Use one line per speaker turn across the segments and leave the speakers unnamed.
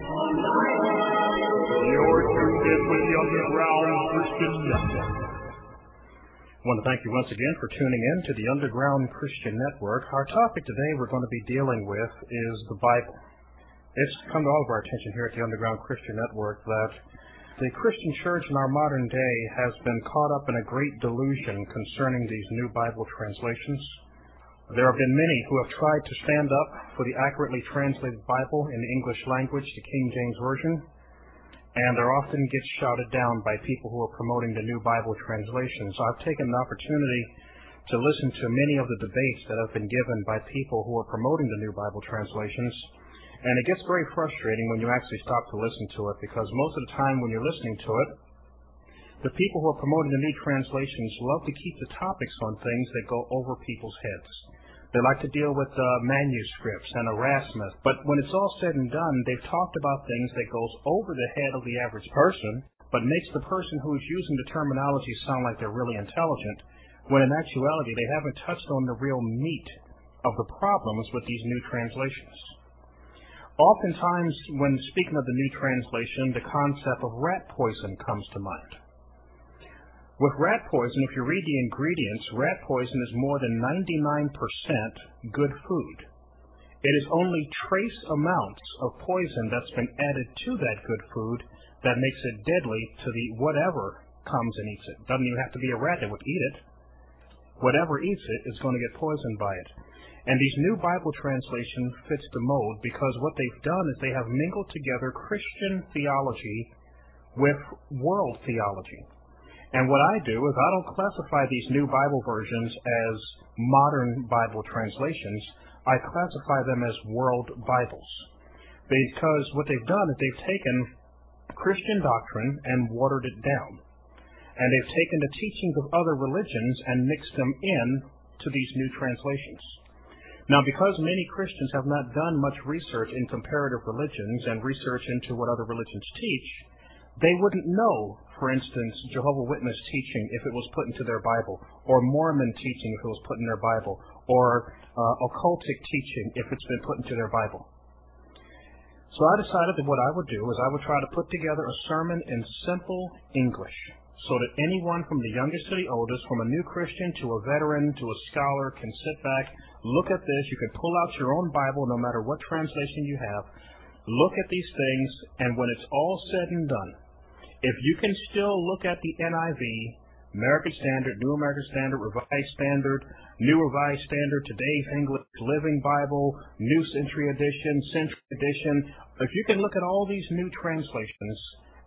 You're Underground Christian.
I want to thank you once again for tuning in to the Underground Christian Network. Our topic today we're going to be dealing with is the Bible. It's come to all of our attention here at the Underground Christian Network that the Christian church in our modern day has been caught up in a great delusion concerning these new Bible translations. There have been many who have tried to stand up for the accurately translated Bible in the English language, the King James Version, and they're often get shouted down by people who are promoting the new Bible translations. I've taken an opportunity to listen to many of the debates that have been given by people who are promoting the new Bible translations, and it gets very frustrating when you actually stop to listen to it because most of the time when you're listening to it, the people who are promoting the new translations love to keep the topics on things that go over people's heads. They like to deal with uh, manuscripts and Erasmus, but when it's all said and done, they've talked about things that goes over the head of the average person, but makes the person who is using the terminology sound like they're really intelligent, when in actuality they haven't touched on the real meat of the problems with these new translations. Oftentimes, when speaking of the new translation, the concept of rat poison comes to mind. With rat poison, if you read the ingredients, rat poison is more than 99% good food. It is only trace amounts of poison that's been added to that good food that makes it deadly to the whatever comes and eats it. Doesn't even have to be a rat that would eat it. Whatever eats it is going to get poisoned by it. And these new Bible translation fits the mold because what they've done is they have mingled together Christian theology with world theology. And what I do is I don't classify these new Bible versions as modern Bible translations. I classify them as world Bibles. Because what they've done is they've taken Christian doctrine and watered it down. And they've taken the teachings of other religions and mixed them in to these new translations. Now, because many Christians have not done much research in comparative religions and research into what other religions teach, they wouldn't know, for instance, Jehovah Witness teaching if it was put into their Bible, or Mormon teaching if it was put in their Bible, or uh, occultic teaching if it's been put into their Bible. So I decided that what I would do is I would try to put together a sermon in simple English so that anyone from the youngest to the oldest, from a new Christian to a veteran to a scholar, can sit back, look at this. You can pull out your own Bible, no matter what translation you have, look at these things, and when it's all said and done, if you can still look at the NIV, American Standard, New American Standard, Revised Standard, New Revised Standard, Today's English, Living Bible, New Century Edition, Century Edition, if you can look at all these new translations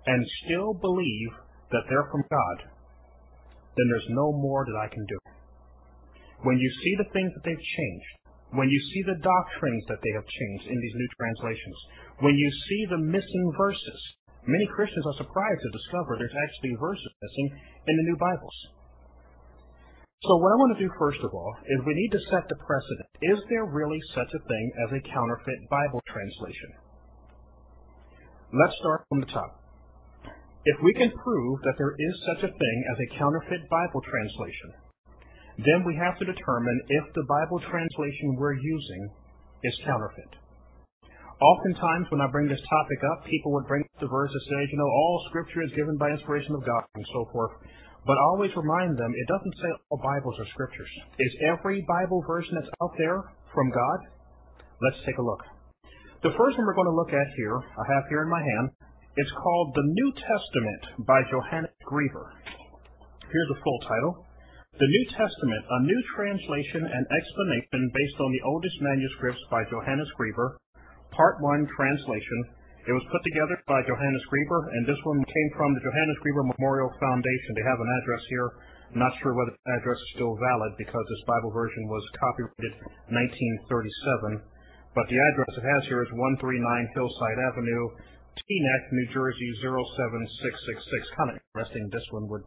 and still believe that they're from God, then there's no more that I can do. When you see the things that they've changed, when you see the doctrines that they have changed in these new translations, when you see the missing verses, Many Christians are surprised to discover there's actually verses missing in the new Bibles. So what I want to do first of all is we need to set the precedent. Is there really such a thing as a counterfeit Bible translation? Let's start from the top. If we can prove that there is such a thing as a counterfeit Bible translation, then we have to determine if the Bible translation we're using is counterfeit. Oftentimes, when I bring this topic up, people would bring up the verse that says, you know, all Scripture is given by inspiration of God and so forth. But I always remind them, it doesn't say all Bibles are Scriptures. Is every Bible version that's out there from God? Let's take a look. The first one we're going to look at here, I have here in my hand, it's called The New Testament by Johannes Greber. Here's the full title. The New Testament, a new translation and explanation based on the oldest manuscripts by Johannes Greber, Part 1 translation. It was put together by Johannes Greber, and this one came from the Johannes Greber Memorial Foundation. They have an address here. I'm not sure whether the address is still valid because this Bible version was copyrighted 1937. But the address it has here is 139 Hillside Avenue, Teaneck, New Jersey 07666. Kind of interesting. This one would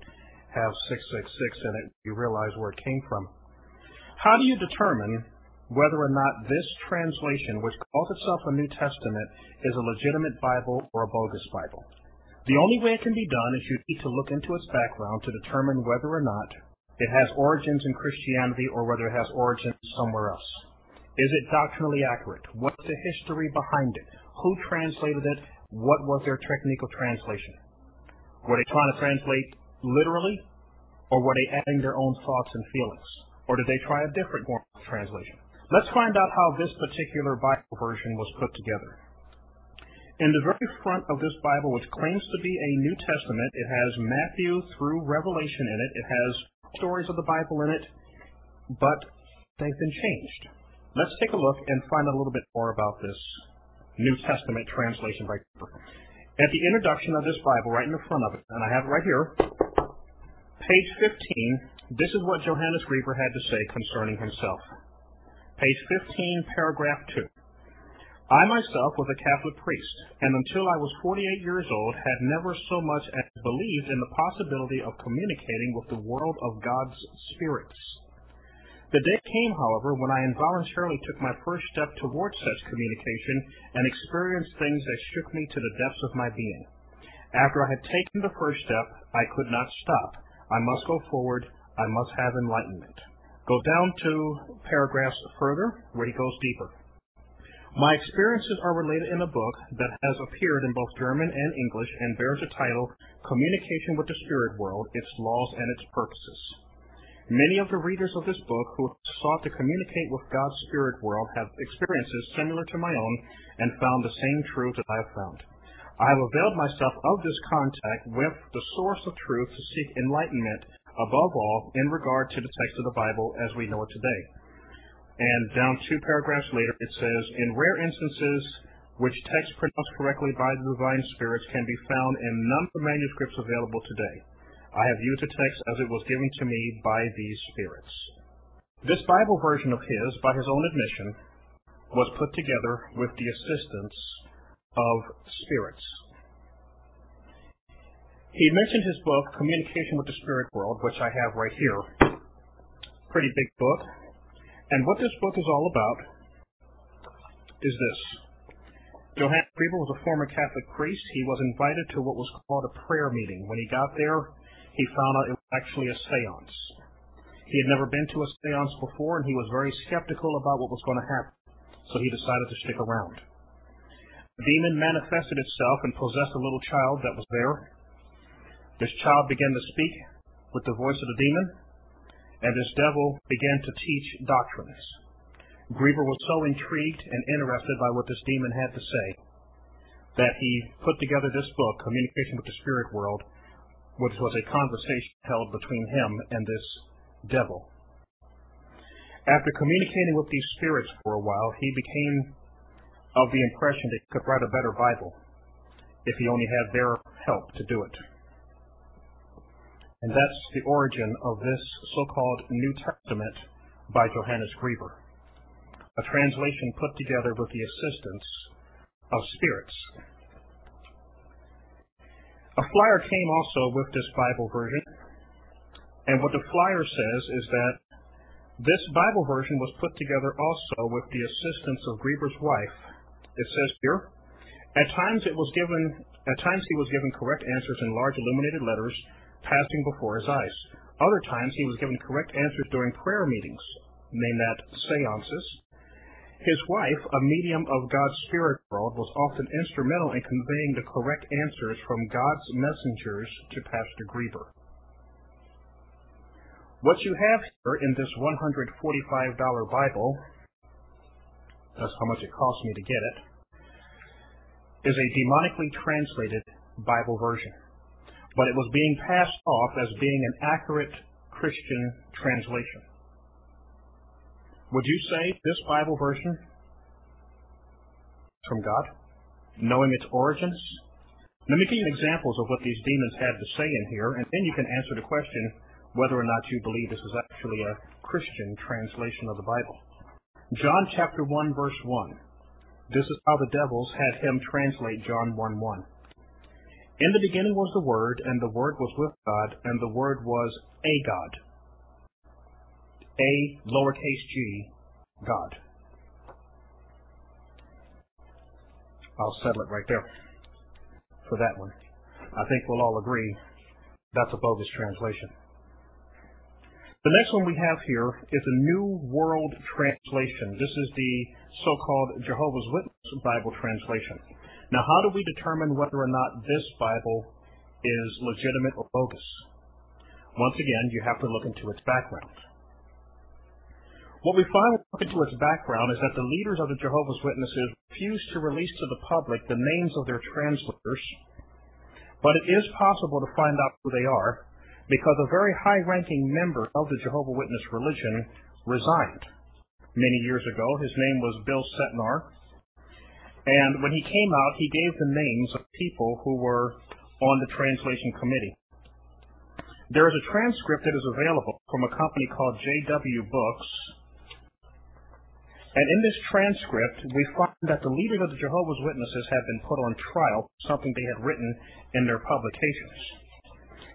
have 666 in it. You realize where it came from. How do you determine whether or not this translation, which calls itself a New Testament, is a legitimate Bible or a bogus Bible. The only way it can be done is you need to look into its background to determine whether or not it has origins in Christianity or whether it has origins somewhere else. Is it doctrinally accurate? What's the history behind it? Who translated it? what was their technical translation? Were they trying to translate literally, or were they adding their own thoughts and feelings? Or did they try a different translation? Let's find out how this particular Bible version was put together. In the very front of this Bible, which claims to be a New Testament, it has Matthew through Revelation in it. It has stories of the Bible in it, but they've been changed. Let's take a look and find out a little bit more about this New Testament translation by Cooper. At the introduction of this Bible, right in the front of it, and I have it right here, page 15, this is what Johannes Greber had to say concerning himself. Page 15, paragraph 2. I myself was a Catholic priest, and until I was 48 years old had never so much as believed in the possibility of communicating with the world of God's spirits. The day came, however, when I involuntarily took my first step towards such communication and experienced things that shook me to the depths of my being. After I had taken the first step, I could not stop. I must go forward. I must have enlightenment. Go down to paragraphs further where he goes deeper. My experiences are related in a book that has appeared in both German and English and bears the title Communication with the Spirit World, Its Laws and Its Purposes. Many of the readers of this book who sought to communicate with God's spirit world have experiences similar to my own and found the same truth that I have found. I have availed myself of this contact with the source of truth to seek enlightenment above all, in regard to the text of the Bible as we know it today. And down two paragraphs later, it says, In rare instances, which text pronounced correctly by the divine spirits can be found in none of the manuscripts available today. I have used the text as it was given to me by these spirits. This Bible version of his, by his own admission, was put together with the assistance of spirits. He mentioned his book, Communication with the Spirit World, which I have right here. Pretty big book. And what this book is all about is this. Johann Greber was a former Catholic priest. He was invited to what was called a prayer meeting. When he got there, he found out it was actually a seance. He had never been to a seance before, and he was very skeptical about what was going to happen. So he decided to stick around. A demon manifested itself and possessed a little child that was there. This child began to speak with the voice of the demon, and this devil began to teach doctrines. Greber was so intrigued and interested by what this demon had to say that he put together this book, Communication with the Spirit World, which was a conversation held between him and this devil. After communicating with these spirits for a while, he became of the impression that he could write a better Bible if he only had their help to do it. And that's the origin of this so-called New Testament by Johannes Greber, a translation put together with the assistance of spirits. A flyer came also with this Bible version, and what the flyer says is that this Bible version was put together also with the assistance of Greber's wife. It says here, at times it was given at times he was given correct answers in large illuminated letters passing before his eyes. Other times he was given correct answers during prayer meetings, named that seances. His wife, a medium of God's spirit world, was often instrumental in conveying the correct answers from God's messengers to Pastor Greber. What you have here in this $145 Bible, that's how much it cost me to get it, is a demonically translated Bible version but it was being passed off as being an accurate Christian translation. Would you say this Bible version from God, knowing its origins? Let me give you examples of what these demons had to say in here, and then you can answer the question whether or not you believe this is actually a Christian translation of the Bible. John chapter 1 verse 1. This is how the devils had him translate John 1 1. In the beginning was the Word, and the Word was with God, and the Word was a God. A lowercase g, God. I'll settle it right there for that one. I think we'll all agree that's a bogus translation. The next one we have here is a New World Translation. This is the so-called Jehovah's Witness Bible translation. Now, how do we determine whether or not this Bible is legitimate or bogus? Once again, you have to look into its background. What we find when we look into its background is that the leaders of the Jehovah's Witnesses refuse to release to the public the names of their translators, but it is possible to find out who they are because a very high ranking member of the Jehovah Witness religion resigned many years ago. His name was Bill Cetnar. And when he came out, he gave the names of people who were on the translation committee. There is a transcript that is available from a company called JW Books. And in this transcript, we find that the leaders of the Jehovah's Witnesses have been put on trial for something they had written in their publications.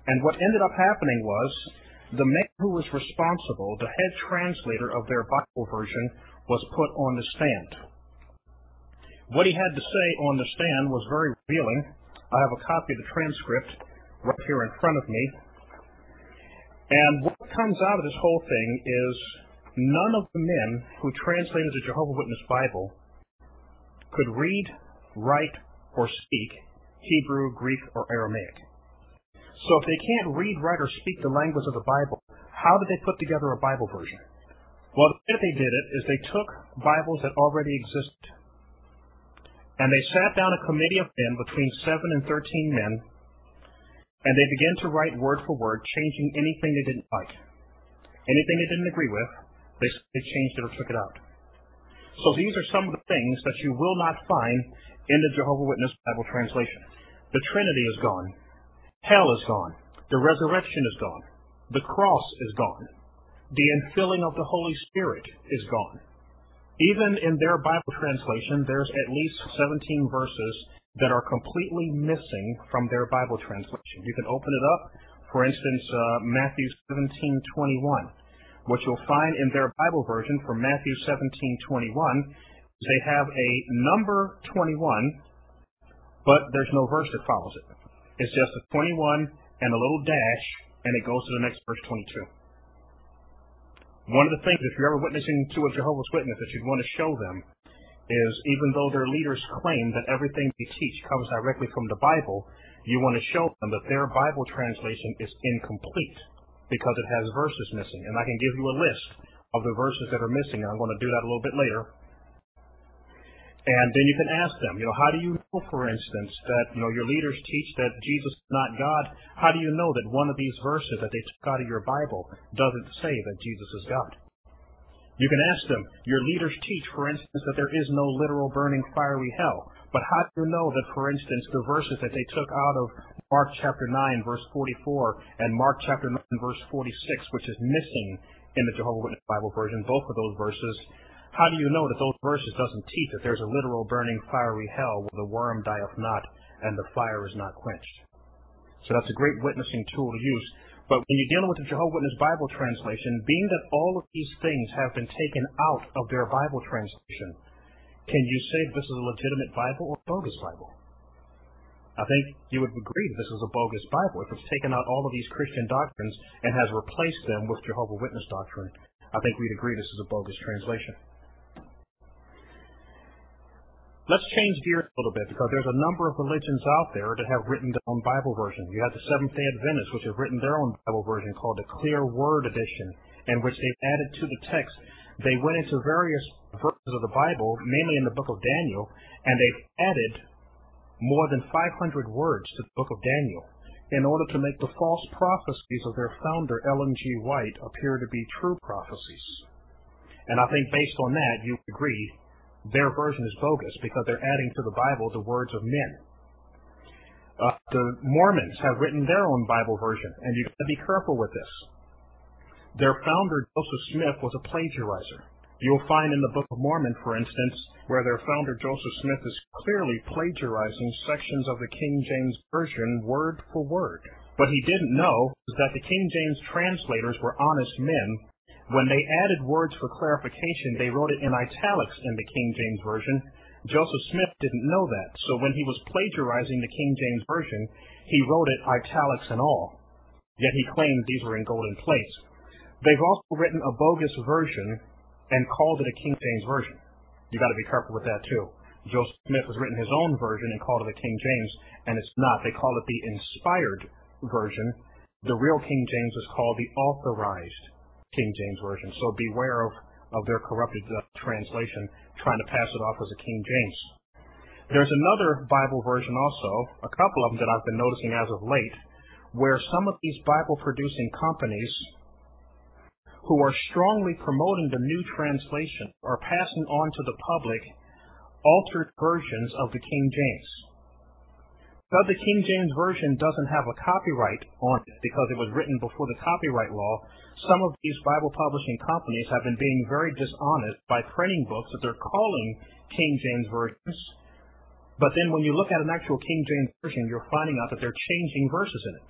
And what ended up happening was the man who was responsible, the head translator of their Bible version, was put on the stand. What he had to say on the stand was very revealing. I have a copy of the transcript right here in front of me. And what comes out of this whole thing is none of the men who translated the Jehovah Witness Bible could read, write, or speak Hebrew, Greek, or Aramaic. So if they can't read, write, or speak the language of the Bible, how did they put together a Bible version? Well, the way that they did it is they took Bibles that already existed, and they sat down a committee of men between seven and thirteen men, and they began to write word for word, changing anything they didn't like. Anything they didn't agree with, they, they changed it or took it out. So these are some of the things that you will not find in the Jehovah Witness Bible translation. The Trinity is gone. Hell is gone. The resurrection is gone. The cross is gone. The infilling of the Holy Spirit is gone. Even in their Bible translation, there's at least 17 verses that are completely missing from their Bible translation. You can open it up. For instance, uh, Matthew 17:21. What you'll find in their Bible version for Matthew 17:21 is they have a number 21, but there's no verse that follows it. It's just a 21 and a little dash, and it goes to the next verse 22. One of the things, if you're ever witnessing to a Jehovah's Witness, that you'd want to show them is even though their leaders claim that everything they teach comes directly from the Bible, you want to show them that their Bible translation is incomplete because it has verses missing. And I can give you a list of the verses that are missing, I'm going to do that a little bit later. And then you can ask them, you know, how do you know, for instance, that, you know, your leaders teach that Jesus is not God? How do you know that one of these verses that they took out of your Bible doesn't say that Jesus is God? You can ask them, your leaders teach, for instance, that there is no literal burning fiery hell. But how do you know that, for instance, the verses that they took out of Mark chapter 9, verse 44, and Mark chapter 9, verse 46, which is missing in the Jehovah Witness Bible version, both of those verses, how do you know that those verses doesn't teach that there's a literal burning fiery hell where the worm dieth not and the fire is not quenched? So that's a great witnessing tool to use. But when you're dealing with the Jehovah Witness Bible translation, being that all of these things have been taken out of their Bible translation, can you say this is a legitimate Bible or bogus Bible? I think you would agree that this is a bogus Bible if it's taken out all of these Christian doctrines and has replaced them with Jehovah Witness doctrine. I think we'd agree this is a bogus translation. Let's change gears a little bit because there's a number of religions out there that have written their own Bible version. You have the Seventh day Adventists, which have written their own Bible version called the Clear Word Edition, in which they've added to the text. They went into various verses of the Bible, mainly in the book of Daniel, and they've added more than 500 words to the book of Daniel in order to make the false prophecies of their founder, Ellen G. White, appear to be true prophecies. And I think based on that, you agree their version is bogus because they're adding to the Bible the words of men. Uh, the Mormons have written their own Bible version, and you've got to be careful with this. Their founder, Joseph Smith, was a plagiarizer. You'll find in the Book of Mormon, for instance, where their founder, Joseph Smith, is clearly plagiarizing sections of the King James Version word for word. What he didn't know is that the King James translators were honest men when they added words for clarification, they wrote it in italics in the King James Version. Joseph Smith didn't know that, so when he was plagiarizing the King James Version, he wrote it italics and all. Yet he claimed these were in golden plates. They've also written a bogus version and called it a King James Version. You got to be careful with that too. Joseph Smith has written his own version and called it the King James, and it's not. They call it the inspired version. The real King James is called the authorized King James Version. So beware of, of their corrupted uh, translation, trying to pass it off as a King James. There's another Bible version also, a couple of them that I've been noticing as of late, where some of these Bible producing companies who are strongly promoting the new translation are passing on to the public altered versions of the King James. But the King James Version doesn't have a copyright on it because it was written before the copyright law. Some of these Bible publishing companies have been being very dishonest by printing books that they're calling King James Versions. But then when you look at an actual King James Version, you're finding out that they're changing verses in it.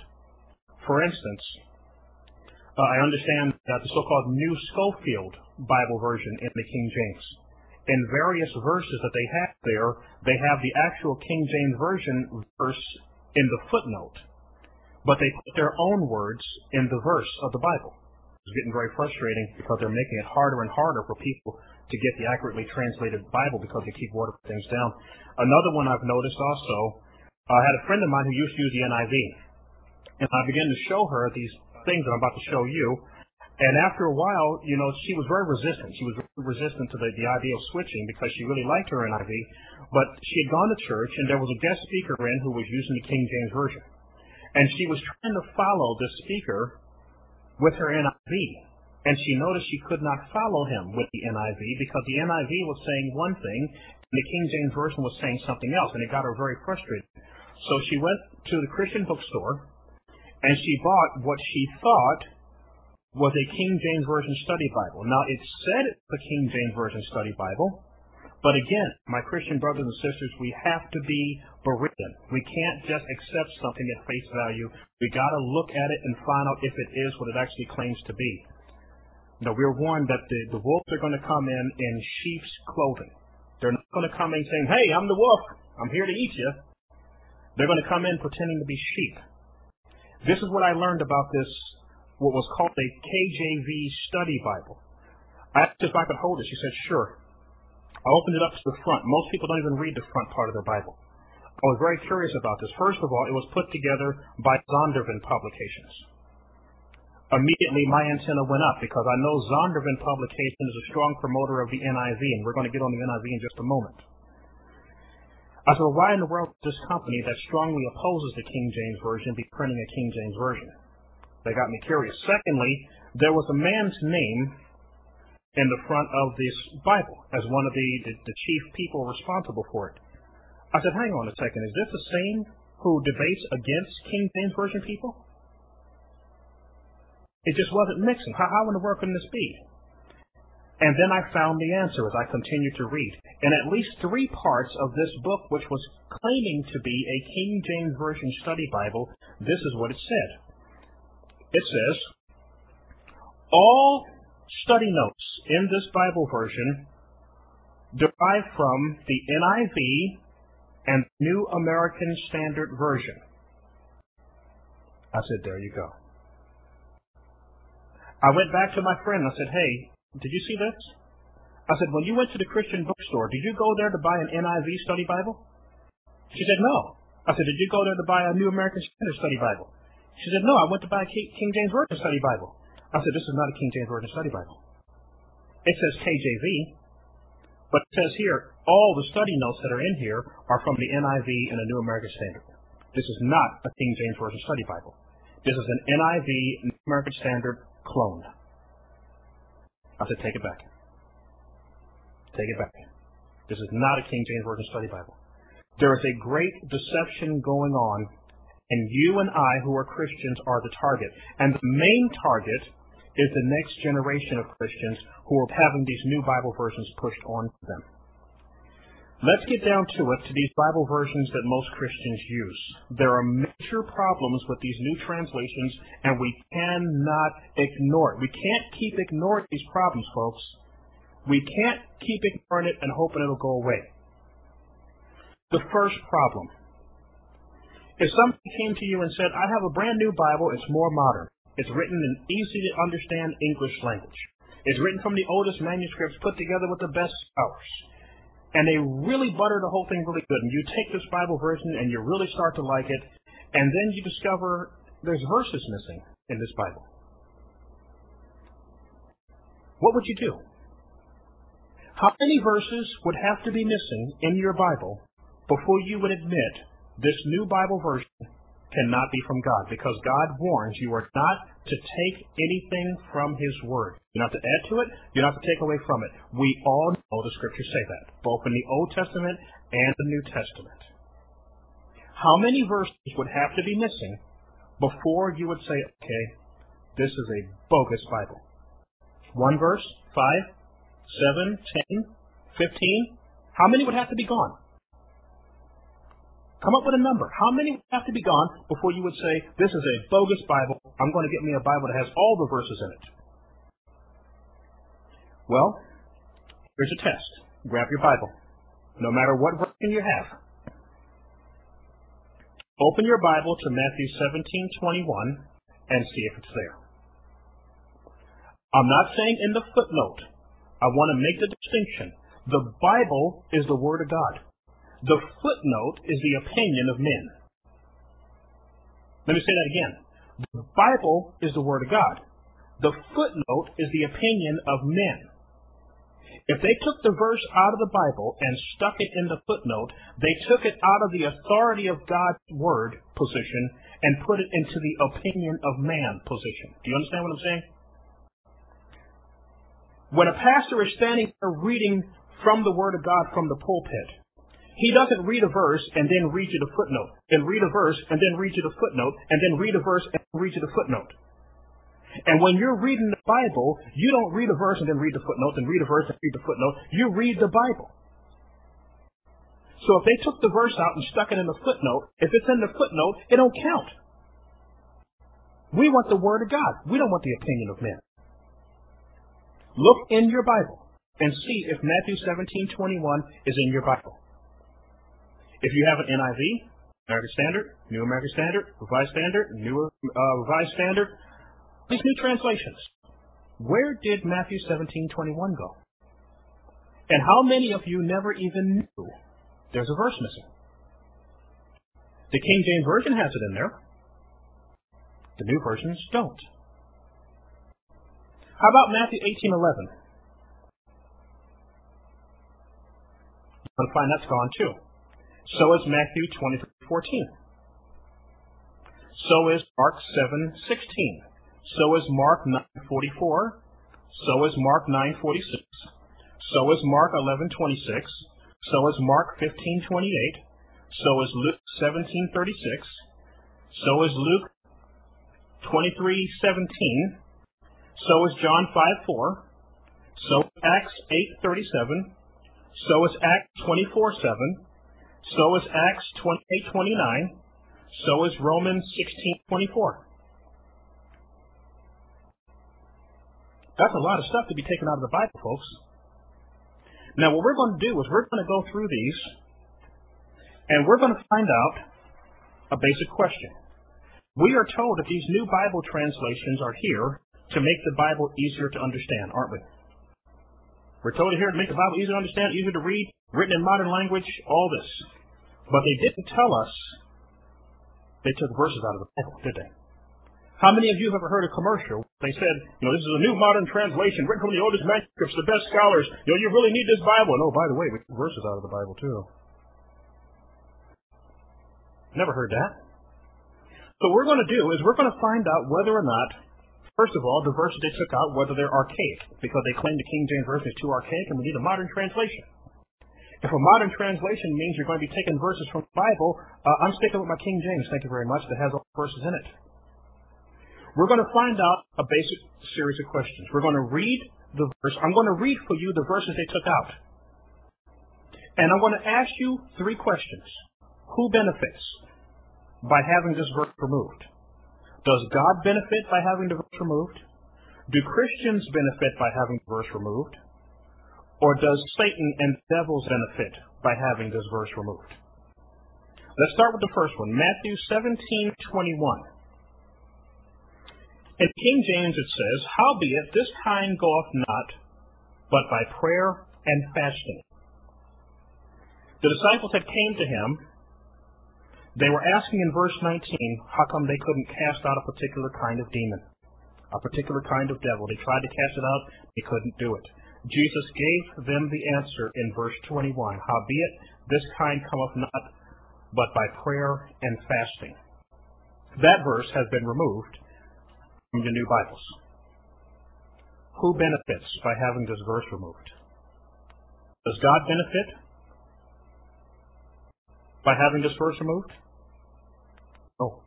For instance, uh, I understand that the so-called New Scofield Bible version in the King James, in various verses that they have there, they have the actual King James version verse in the footnote, but they put their own words in the verse of the Bible. It's getting very frustrating because they're making it harder and harder for people to get the accurately translated Bible because they keep watering things down. Another one I've noticed also, I had a friend of mine who used to use the NIV, and I began to show her these things that I'm about to show you. And after a while, you know, she was very resistant. She was resistant to the, the idea of switching because she really liked her NIV. But she had gone to church, and there was a guest speaker in who was using the King James Version. And she was trying to follow this speaker with her NIV. And she noticed she could not follow him with the NIV because the NIV was saying one thing, and the King James Version was saying something else, and it got her very frustrated. So she went to the Christian bookstore and she bought what she thought was a King James Version study Bible. Now, it said it's a King James Version study Bible, but again, my Christian brothers and sisters, we have to be Berean. We can't just accept something at face value. We got to look at it and find out if it is what it actually claims to be. Now, we're warned that the, the wolves are going to come in in sheep's clothing. They're not going to come in saying, hey, I'm the wolf. I'm here to eat you. They're going to come in pretending to be sheep. This is what I learned about this, what was called a KJV study Bible. I asked if I could hold it. She said, sure. I opened it up to the front. Most people don't even read the front part of their Bible. I was very curious about this. First of all, it was put together by Zondervan Publications. Immediately, my antenna went up because I know Zondervan Publication is a strong promoter of the NIV, and we're going to get on the NIV in just a moment. I said, well, why in the world does this company that strongly opposes the King James Version be printing a King James Version? They got me curious. Secondly, there was a man's name in the front of this Bible as one of the, the, the chief people responsible for it. I said, hang on a second, is this the same who debates against King James Version people? It just wasn't mixing. How, how in the world can this be? And then I found the answer as I continued to read. In at least three parts of this book, which was claiming to be a King James Version study Bible, this is what it said. It says, All study notes in this Bible version derive from the NIV and New American Standard Version. I said, There you go. I went back to my friend. I said, Hey, did you see this? I said, when you went to the Christian bookstore, did you go there to buy an NIV study Bible? She said, no. I said, did you go there to buy a New American Standard study Bible? She said, no, I went to buy a King James Version study Bible. I said, this is not a King James Version study Bible. It says KJV, but it says here, all the study notes that are in here are from the NIV and the New American Standard. This is not a King James Version study Bible. This is an NIV, New American Standard clone. I said, take it back. Take it back. This is not a King James Version Study Bible. There is a great deception going on, and you and I, who are Christians, are the target. And the main target is the next generation of Christians who are having these new Bible versions pushed on them. Let's get down to it, to these Bible versions that most Christians use. There are major problems with these new translations, and we cannot ignore it. We can't keep ignoring these problems, folks. We can't keep ignoring it and hoping it'll go away. The first problem. If somebody came to you and said, I have a brand new Bible, it's more modern. It's written in easy to understand English language. It's written from the oldest manuscripts put together with the best scholars and they really butter the whole thing really good, and you take this Bible version and you really start to like it, and then you discover there's verses missing in this Bible. What would you do? How many verses would have to be missing in your Bible before you would admit this new Bible version cannot be from God because God warns you are not to take anything from His Word. You're not to add to it, you're not to take away from it. We all know the Scriptures say that, both in the Old Testament and the New Testament. How many verses would have to be missing before you would say, okay, this is a bogus Bible? One verse? Five? Seven? Ten? Fifteen? How many would have to be gone? Come up with a number. How many would have to be gone before you would say, this is a bogus Bible. I'm going to get me a Bible that has all the verses in it. Well, here's a test. Grab your Bible. No matter what version you have. Open your Bible to Matthew 17:21 and see if it's there. I'm not saying in the footnote. I want to make the distinction. The Bible is the Word of God. The footnote is the opinion of men. Let me say that again. The Bible is the Word of God. The footnote is the opinion of men. If they took the verse out of the Bible and stuck it in the footnote, they took it out of the authority of God's Word position and put it into the opinion of man position. Do you understand what I'm saying? When a pastor is standing there reading from the Word of God from the pulpit, he doesn't read a verse and then read you the footnote, and read a verse and then read you the footnote, and then read a verse and read you the footnote. And when you're reading the Bible, you don't read a verse and then read the footnote, and read a verse and read the footnote. You read the Bible. So if they took the verse out and stuck it in the footnote, if it's in the footnote, it don't count. We want the Word of God. We don't want the opinion of men. Look in your Bible and see if Matthew 17:21 is in your Bible. If you have an NIV, American Standard, New American Standard, Revised Standard, New uh, Revised Standard, these new translations, where did Matthew 17:21 go? And how many of you never even knew there's a verse missing? The King James Version has it in there. The new versions don't. How about Matthew 18:11? You'll find that's gone too. So is Matthew 23:14. So is Mark 7:16. So is Mark 9:44. So is Mark 9:46. So is Mark 11:26. So is Mark 15:28. So is Luke 17:36. So is Luke 23:17. So is John 5:4. So Acts 8:37. So is Acts 24:7. So is Acts 28:29. So is Romans 16:24. That's a lot of stuff to be taken out of the Bible, folks. Now, what we're going to do is we're going to go through these, and we're going to find out a basic question. We are told that these new Bible translations are here to make the Bible easier to understand, aren't we? We're told here to make the Bible easier to understand, easier to read, written in modern language, all this. But they didn't tell us they took verses out of the Bible, did they? How many of you have ever heard a commercial? They said, you know, this is a new modern translation written from the oldest manuscripts, the best scholars. You know, you really need this Bible. And oh, by the way, we took verses out of the Bible too. Never heard that. So what we're going to do is we're going to find out whether or not, first of all, the verses they took out, whether they're archaic, because they claim the King James Version is too archaic and we need a modern translation. If a modern translation means you're going to be taking verses from the Bible, uh, I'm sticking with my King James, thank you very much, that has all the verses in it. We're going to find out a basic series of questions. We're going to read the verse. I'm going to read for you the verses they took out. And I'm going to ask you three questions. Who benefits by having this verse removed? Does God benefit by having the verse removed? Do Christians benefit by having the verse removed? Or does Satan and devils benefit by having this verse removed? Let's start with the first one, Matthew 17:21. In King James it says, Howbeit this kind goeth not, but by prayer and fasting. The disciples had came to him. They were asking in verse 19 how come they couldn't cast out a particular kind of demon, a particular kind of devil. They tried to cast it out, they couldn't do it. Jesus gave them the answer in verse 21 Howbeit, this kind cometh not but by prayer and fasting. That verse has been removed from your new Bibles. Who benefits by having this verse removed? Does God benefit by having this verse removed? No.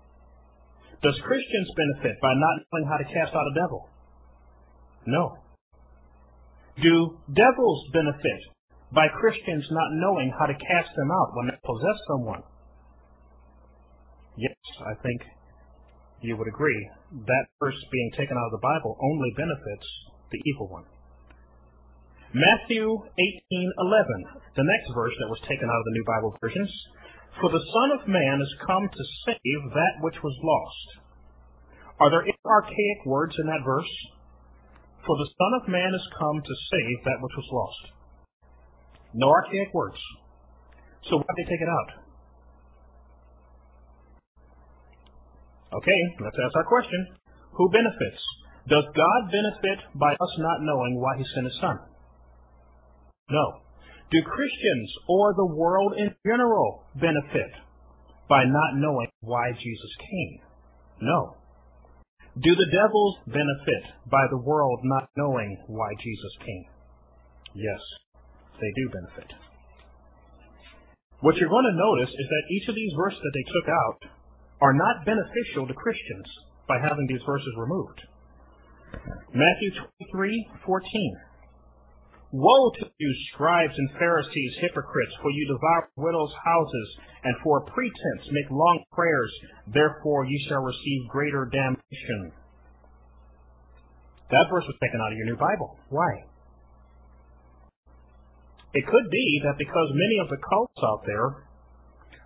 Does Christians benefit by not knowing how to cast out a devil? No. Do devils benefit by Christians not knowing how to cast them out when they possess someone? Yes, I think you would agree. That verse being taken out of the Bible only benefits the evil one. Matthew 18:11, the next verse that was taken out of the New Bible versions, for the Son of Man is come to save that which was lost. Are there any archaic words in that verse? For the Son of Man is come to save that which was lost. No archaic words. So why did they take it out? Okay, let's ask our question. Who benefits? Does God benefit by us not knowing why he sent his son? No. Do Christians or the world in general benefit by not knowing why Jesus came? No. Do the devils benefit by the world not knowing why Jesus came? Yes, they do benefit. What you're going to notice is that each of these verses that they took out are not beneficial to Christians by having these verses removed. Matthew 23:14. Woe to you, scribes and Pharisees, hypocrites, for you devour widows' houses, and for a pretense make long prayers. Therefore ye shall receive greater damnation. That verse was taken out of your new Bible. Why? It could be that because many of the cults out there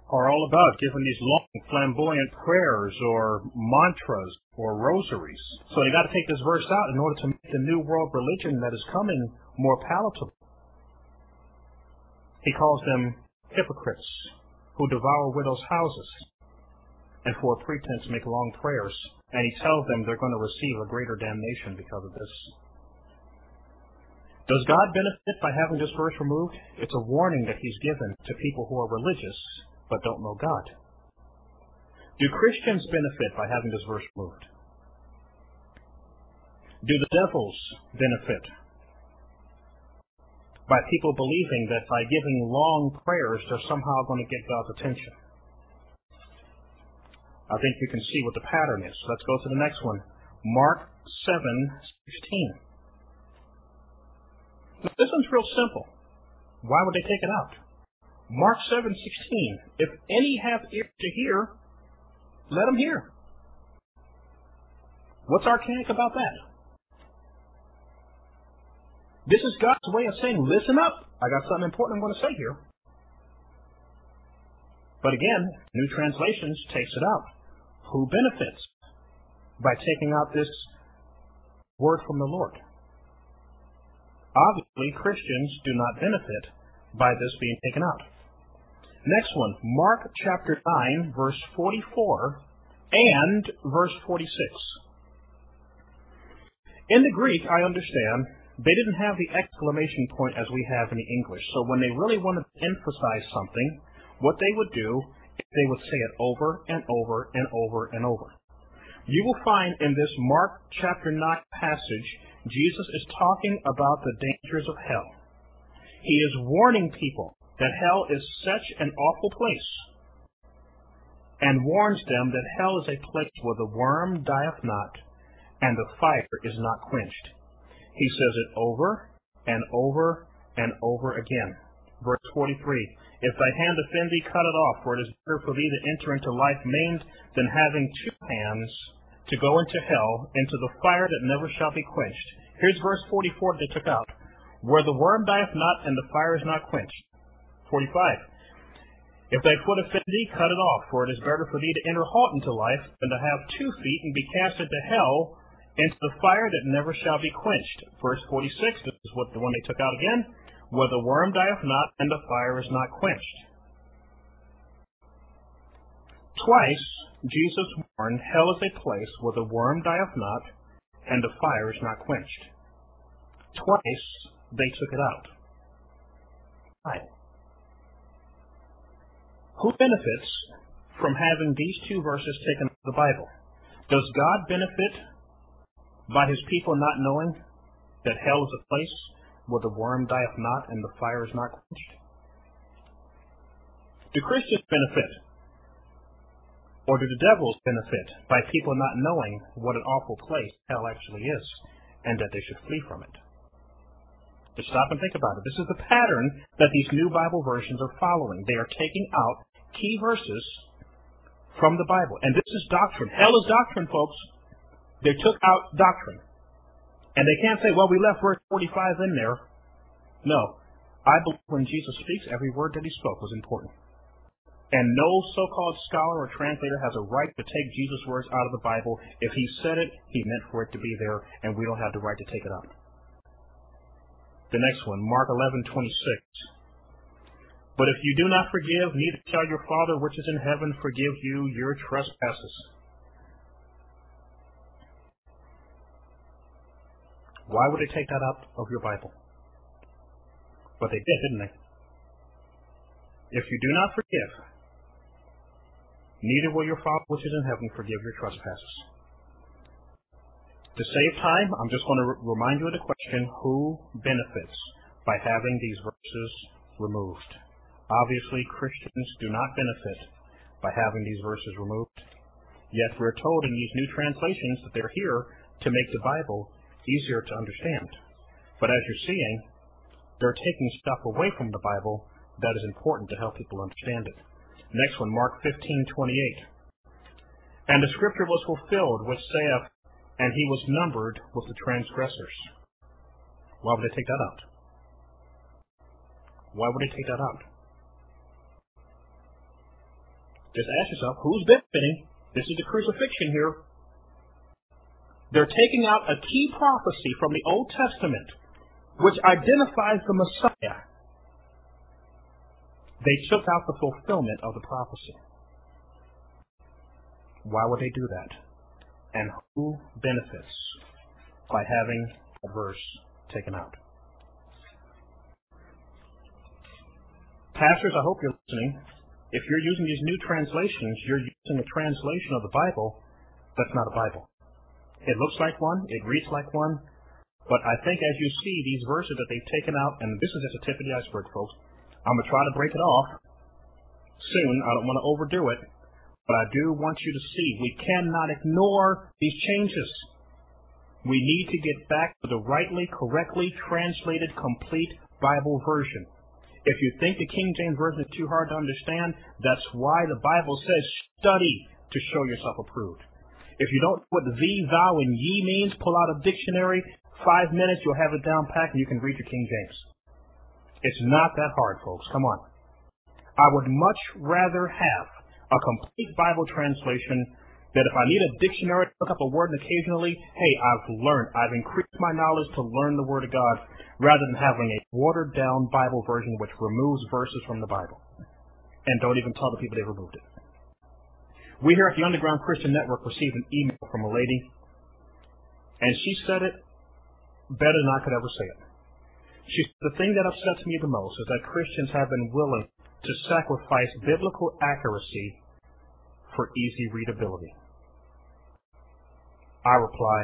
are all about giving these long, flamboyant prayers or mantras or rosaries. So they got to take this verse out in order to make the new world religion that is coming more palatable. He calls them hypocrites who devour widows' houses and for a pretense make long prayers. And he tells them they're going to receive a greater damnation because of this. Does God benefit by having this verse removed? It's a warning that he's given to people who are religious but don't know God. Do Christians benefit by having this verse removed? Do the devils benefit by people believing that by giving long prayers they're somehow going to get God's attention? I think you can see what the pattern is. Let's go to the next one. Mark 7:16. This one's real simple. Why would they take it out? Mark 7:16. If any have ears to hear, let them hear. What's archaic about that? This is God's way of saying, listen up. I got something important I'm going to say here. But again, New Translations takes it out. Who benefits by taking out this word from the Lord? Obviously, Christians do not benefit by this being taken out. Next one, Mark chapter 9, verse 44 and verse 46. In the Greek, I understand, they didn't have the exclamation point as we have in English. So when they really wanted to emphasize something, what they would do is they would say it over and over and over and over. You will find in this Mark chapter 9 passage, Jesus is talking about the dangers of hell. He is warning people that hell is such an awful place, and warns them that hell is a place where the worm dieth not, and the fire is not quenched. He says it over and over and over again. Verse 43 If thy hand offend thee, cut it off, for it is better for thee to enter into life maimed than having two hands to go into hell, into the fire that never shall be quenched. Here's verse 44 they took out. Where the worm dieth not, and the fire is not quenched. 45. If thy foot offend thee, cut it off, for it is better for thee to enter halt into life than to have two feet and be cast into hell, into the fire that never shall be quenched. Verse 46, this is what the one they took out again. where the worm dieth not and the fire is not quenched. Twice Jesus warned hell is a place where the worm dieth not and the fire is not quenched. Twice they took it out. Why? Who benefits from having these two verses taken out of the Bible? Does God benefit by his people not knowing that hell is a place where the worm dieth not and the fire is not quenched? Do Christians benefit? Or do the devils benefit by people not knowing what an awful place hell actually is and that they should flee from it? Just stop and think about it. This is the pattern that these new Bible versions are following. They are taking out key verses from the Bible. And this is doctrine. Hell is doctrine, folks. They took out doctrine. And they can't say, well, we left verse 45 in there. No. I believe when Jesus speaks, every word that he spoke was important. And no so-called scholar or translator has a right to take Jesus' words out of the Bible. If he said it, he meant for it to be there, and we don't have the right to take it out. The next one, Mark 11:26. But if you do not forgive, neither shall your Father which is in heaven forgive you your trespasses. Why would they take that out of your Bible? But they did, didn't they? If you do not forgive, neither will your Father which is in heaven forgive your trespasses. To save time, I'm just going to re- remind you of the question who benefits by having these verses removed? Obviously, Christians do not benefit by having these verses removed. Yet we're told in these new translations that they're here to make the Bible easier to understand. But as you're seeing, they're taking stuff away from the Bible that is important to help people understand it. Next one, Mark 15:28. And the scripture was fulfilled which saith, and he was numbered with the transgressors. Why would they take that out? Why would they take that out? Just ask yourself, who's benefiting? This is the crucifixion here. They're taking out a key prophecy from the Old Testament which identifies the Messiah they took out the fulfillment of the prophecy. Why would they do that? And who benefits by having a verse taken out? Pastors, I hope you're listening. If you're using these new translations, you're using a translation of the Bible that's not a Bible. It looks like one, it reads like one, but I think as you see these verses that they've taken out, and this is just a tip of the iceberg, folks, I'm going to try to break it off soon. I don't want to overdo it. But I do want you to see we cannot ignore these changes. We need to get back to the rightly, correctly translated, complete Bible version. If you think the King James Version is too hard to understand, that's why the Bible says study to show yourself approved. If you don't know what thee, thou, and ye means, pull out a dictionary. Five minutes, you'll have it down packed, and you can read your King James. It's not that hard, folks. Come on. I would much rather have a complete Bible translation that if I need a dictionary to look up a word occasionally, hey, I've learned, I've increased my knowledge to learn the Word of God, rather than having a watered down Bible version which removes verses from the Bible and don't even tell the people they removed it. We here at the Underground Christian Network received an email from a lady, and she said it better than I could ever say it. She, the thing that upsets me the most is that Christians have been willing to sacrifice biblical accuracy for easy readability. I reply,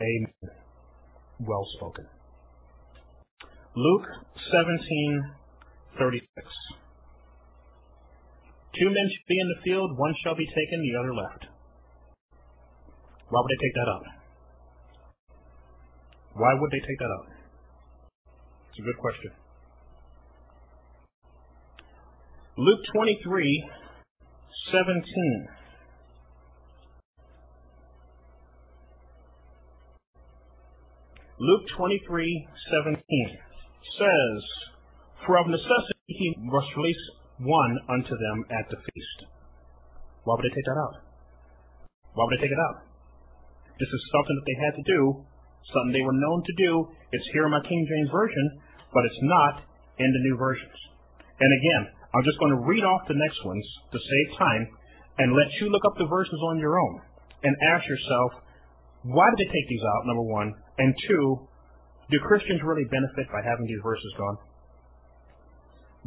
Amen. Well spoken. Luke 17:36. Two men shall be in the field, one shall be taken, the other left. Why would they take that out? Why would they take that out? It's a good question. Luke 23, 17. Luke 23, 17 says, For of necessity he must release one unto them at the feast. Why would they take that out? Why would they take it out? This is something that they had to do something they were known to do. It's here in my King James Version, but it's not in the new versions. And again, I'm just going to read off the next ones to save time and let you look up the verses on your own and ask yourself, why did they take these out, number one? And two, do Christians really benefit by having these verses gone?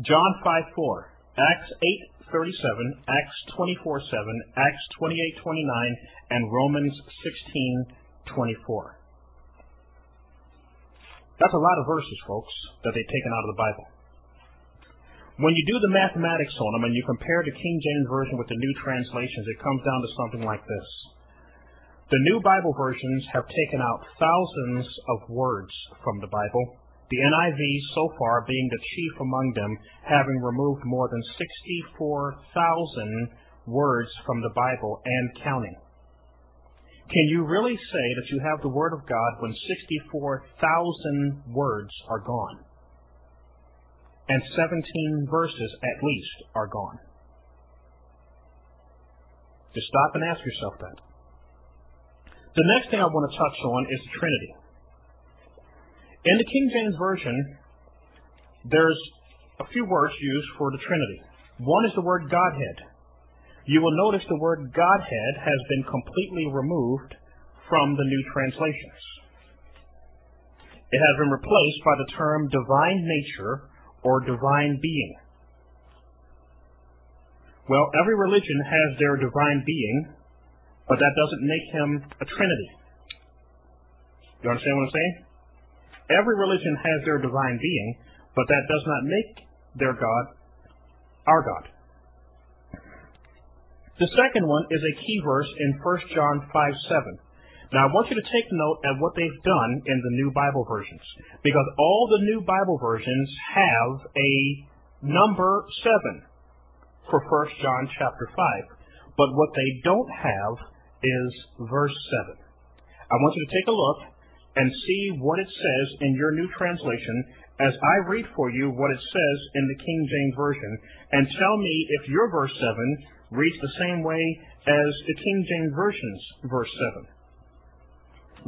John 5 4, Acts 8 37, Acts 24 7, Acts 28 29, and Romans 16 24. That's a lot of verses, folks, that they've taken out of the Bible. When you do the mathematics on them and you compare the King James Version with the new translations, it comes down to something like this. The new Bible versions have taken out thousands of words from the Bible, the NIV so far being the chief among them, having removed more than 64,000 words from the Bible and counting. Can you really say that you have the Word of God when 64,000 words are gone? and 17 verses at least are gone. Just stop and ask yourself that. The next thing I want to touch on is the Trinity. In the King James Version, there's a few words used for the Trinity. One is the word Godhead. You will notice the word Godhead has been completely removed from the new translations. It has been replaced by the term divine nature or divine being? Well, every religion has their divine being, but that doesn't make him a trinity. You understand what I'm saying? Every religion has their divine being, but that does not make their God our God. The second one is a key verse in 1 John 5 7. Now, I want you to take note at what they've done in the new Bible versions, because all the new Bible versions have a number 7 for 1 John chapter 5. But what they don't have is verse 7. I want you to take a look and see what it says in your new translation as I read for you what it says in the King James Version, and tell me if your verse 7 reads the same way as the King James Version's verse 7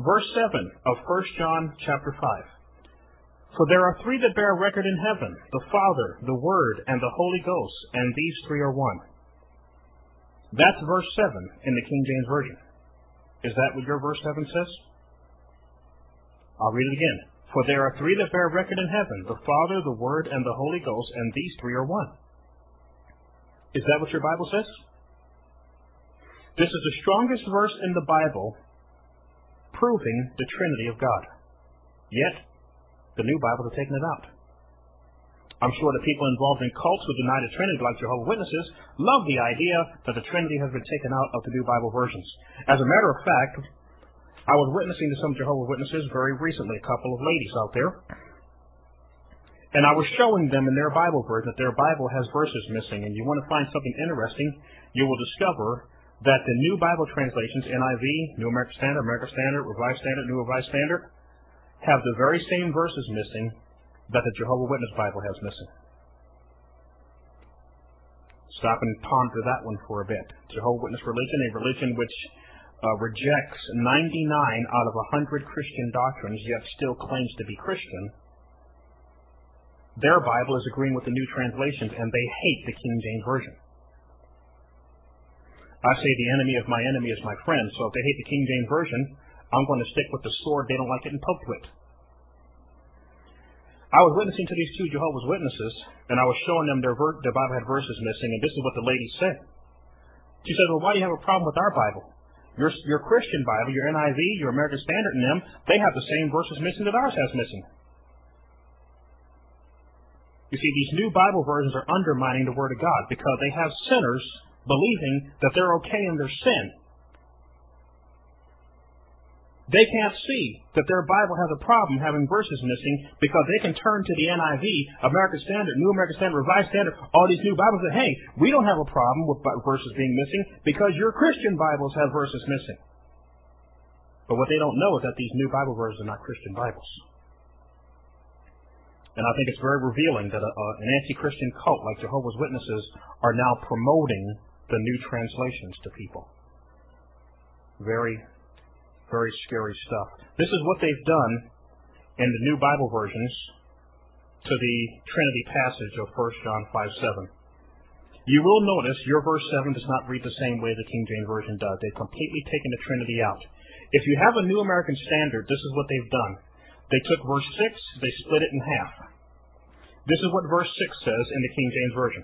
verse 7 of 1 John chapter 5. For there are three that bear record in heaven, the Father, the Word, and the Holy Ghost, and these three are one. That's verse 7 in the King James Version. Is that what your verse 7 says? I'll read it again. For there are three that bear record in heaven, the Father, the Word, and the Holy Ghost, and these three are one. Is that what your Bible says? This is the strongest verse in the Bible proving the Trinity of God. Yet, the new Bible has taken it out. I'm sure the people involved in cults who deny the Trinity, like Jehovah's Witnesses, love the idea that the Trinity has been taken out of the new Bible versions. As a matter of fact, I was witnessing to some Jehovah's Witnesses very recently, a couple of ladies out there, and I was showing them in their Bible version that their Bible has verses missing, and you want to find something interesting, you will discover that the new Bible translations, NIV, New American Standard, American Standard, Revised Standard, New Revised Standard, have the very same verses missing that the Jehovah Witness Bible has missing. Stop and ponder that one for a bit. Jehovah Witness religion, a religion which Uh, rejects 99 out of 100 Christian doctrines, yet still claims to be Christian. Their Bible is agreeing with the new translations, and they hate the King James Version. I say the enemy of my enemy is my friend. So if they hate the King James Version, I'm going to stick with the sword they don't like it and poke with. I was witnessing to these two Jehovah's Witnesses, and I was showing them their, ver- their Bible had verses missing, and this is what the lady said. She said, Well, why do you have a problem with our Bible? Your, your Christian Bible, your NIV, your American Standard, and them, they have the same verses missing that ours has missing. You see, these new Bible versions are undermining the Word of God because they have sinners believing that they're okay in their sin. They can't see that their Bible has a problem having verses missing because they can turn to the NIV, American Standard, New American Standard, Revised Standard, all these new Bibles and say, hey, we don't have a problem with verses being missing because your Christian Bibles have verses missing. But what they don't know is that these new Bible verses are not Christian Bibles. And I think it's very revealing that a, a, an anti-Christian cult like Jehovah's Witnesses are now promoting the new translations to people. Very, very scary stuff. This is what they've done in the new Bible versions to the Trinity passage of 1 John 5 7. You will notice your verse 7 does not read the same way the King James Version does. They've completely taken the Trinity out. If you have a New American Standard, this is what they've done. They took verse 6, they split it in half. This is what verse 6 says in the King James Version.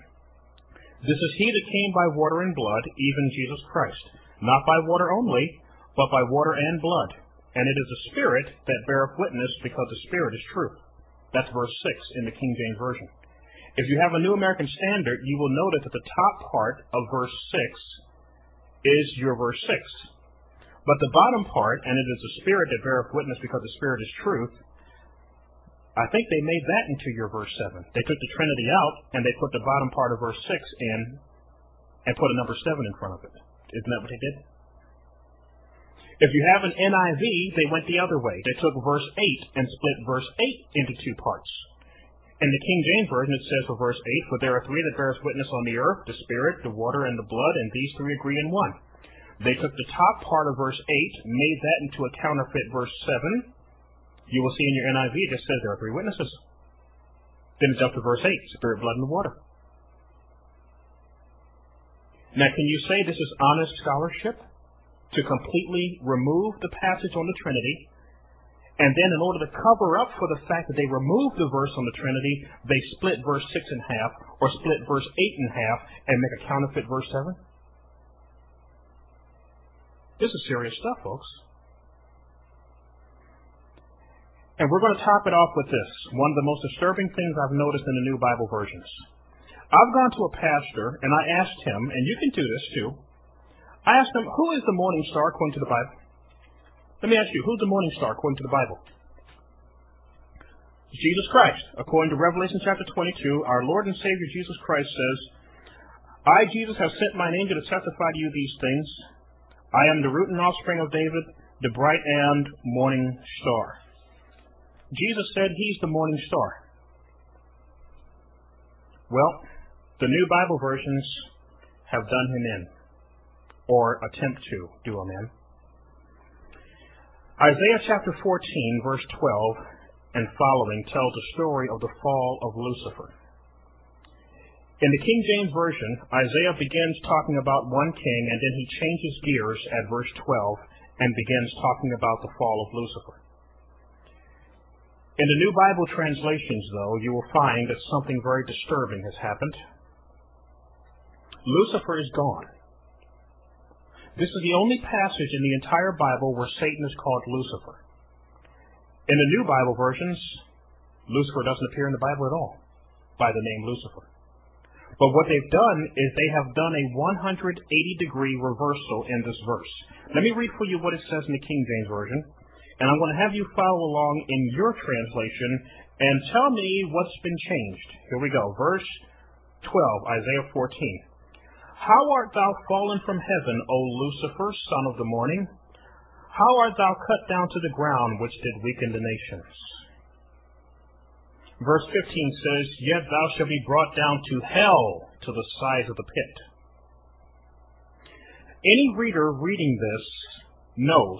This is he that came by water and blood, even Jesus Christ. Not by water only, but by water and blood. And it is the Spirit that beareth witness, because the Spirit is truth. That's verse 6 in the King James Version. If you have a New American Standard, you will notice that the top part of verse 6 is your verse 6. But the bottom part, and it is the Spirit that beareth witness because the Spirit is truth, I think they made that into your verse 7. They took the Trinity out, and they put the bottom part of verse 6 in, and put a number 7 in front of it. Isn't that what they did? If you have an NIV, they went the other way. They took verse 8 and split verse 8 into two parts. In the King James Version, it says for verse 8, For there are three that bear witness on the earth, the Spirit, the water, and the blood, and these three agree in one. They took the top part of verse 8, made that into a counterfeit verse 7. You will see in your NIV it just says there are three witnesses. Then it's up to verse 8, Spirit, blood, and water. Now, can you say this is honest scholarship? To completely remove the passage on the Trinity, and then in order to cover up for the fact that they removed the verse on the Trinity, they split verse 6 in half, or split verse 8 in half, and make a counterfeit verse 7? This is serious stuff, folks. And we're going to top it off with this one of the most disturbing things I've noticed in the new Bible versions. I've gone to a pastor and I asked him, and you can do this too. I asked them, Who is the morning star according to the Bible? Let me ask you, who's the morning star according to the Bible? Jesus Christ. According to Revelation chapter 22, our Lord and Savior Jesus Christ says, I, Jesus, have sent mine angel to testify to you these things. I am the root and offspring of David, the bright and morning star. Jesus said he's the morning star. Well, the new Bible versions have done him in, or attempt to do in. Isaiah chapter 14, verse 12 and following tells the story of the fall of Lucifer. In the King James Version, Isaiah begins talking about one king and then he changes gears at verse 12 and begins talking about the fall of Lucifer. In the New Bible translations, though, you will find that something very disturbing has happened. Lucifer is gone. This is the only passage in the entire Bible where Satan is called Lucifer. In the New Bible versions, Lucifer doesn't appear in the Bible at all by the name Lucifer. But what they've done is they have done a 180 degree reversal in this verse. Let me read for you what it says in the King James Version, and I'm going to have you follow along in your translation and tell me what's been changed. Here we go. Verse 12, Isaiah 14. How art thou fallen from heaven, O Lucifer, son of the morning? How art thou cut down to the ground, which did weaken the nations? Verse 15 says, Yet thou shalt be brought down to hell, to the sides of the pit. Any reader reading this knows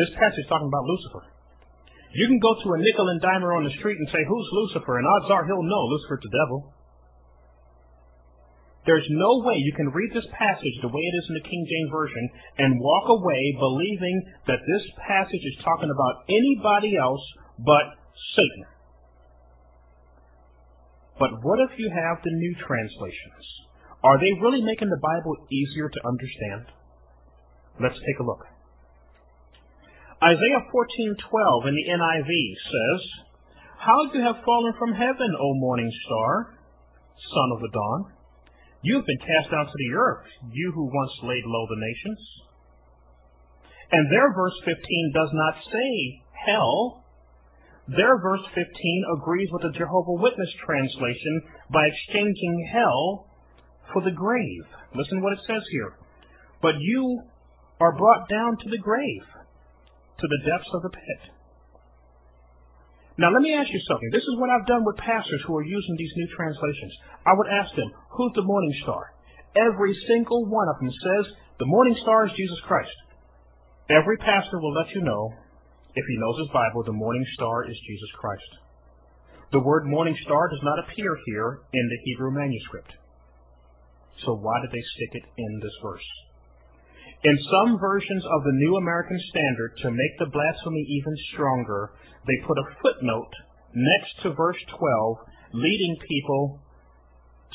this passage is talking about Lucifer. You can go to a nickel and dimer on the street and say, Who's Lucifer? And odds are he'll know Lucifer's the devil. There's no way you can read this passage the way it is in the King James Version and walk away believing that this passage is talking about anybody else but Satan. But what if you have the new translations? Are they really making the Bible easier to understand? Let's take a look. Isaiah 14:12 in the NIV says, "How you have fallen from heaven, O morning star, son of the dawn? You have been cast down to the earth, you who once laid low the nations." And their verse 15 does not say hell, their verse 15 agrees with the Jehovah Witness translation by exchanging hell for the grave. Listen to what it says here. But you are brought down to the grave, to the depths of the pit. Now let me ask you something. This is what I've done with pastors who are using these new translations. I would ask them, who's the morning star? Every single one of them says the morning star is Jesus Christ. Every pastor will let you know If he knows his Bible, the morning star is Jesus Christ. The word morning star does not appear here in the Hebrew manuscript. So why did they stick it in this verse? In some versions of the New American Standard, to make the blasphemy even stronger, they put a footnote next to verse 12, leading people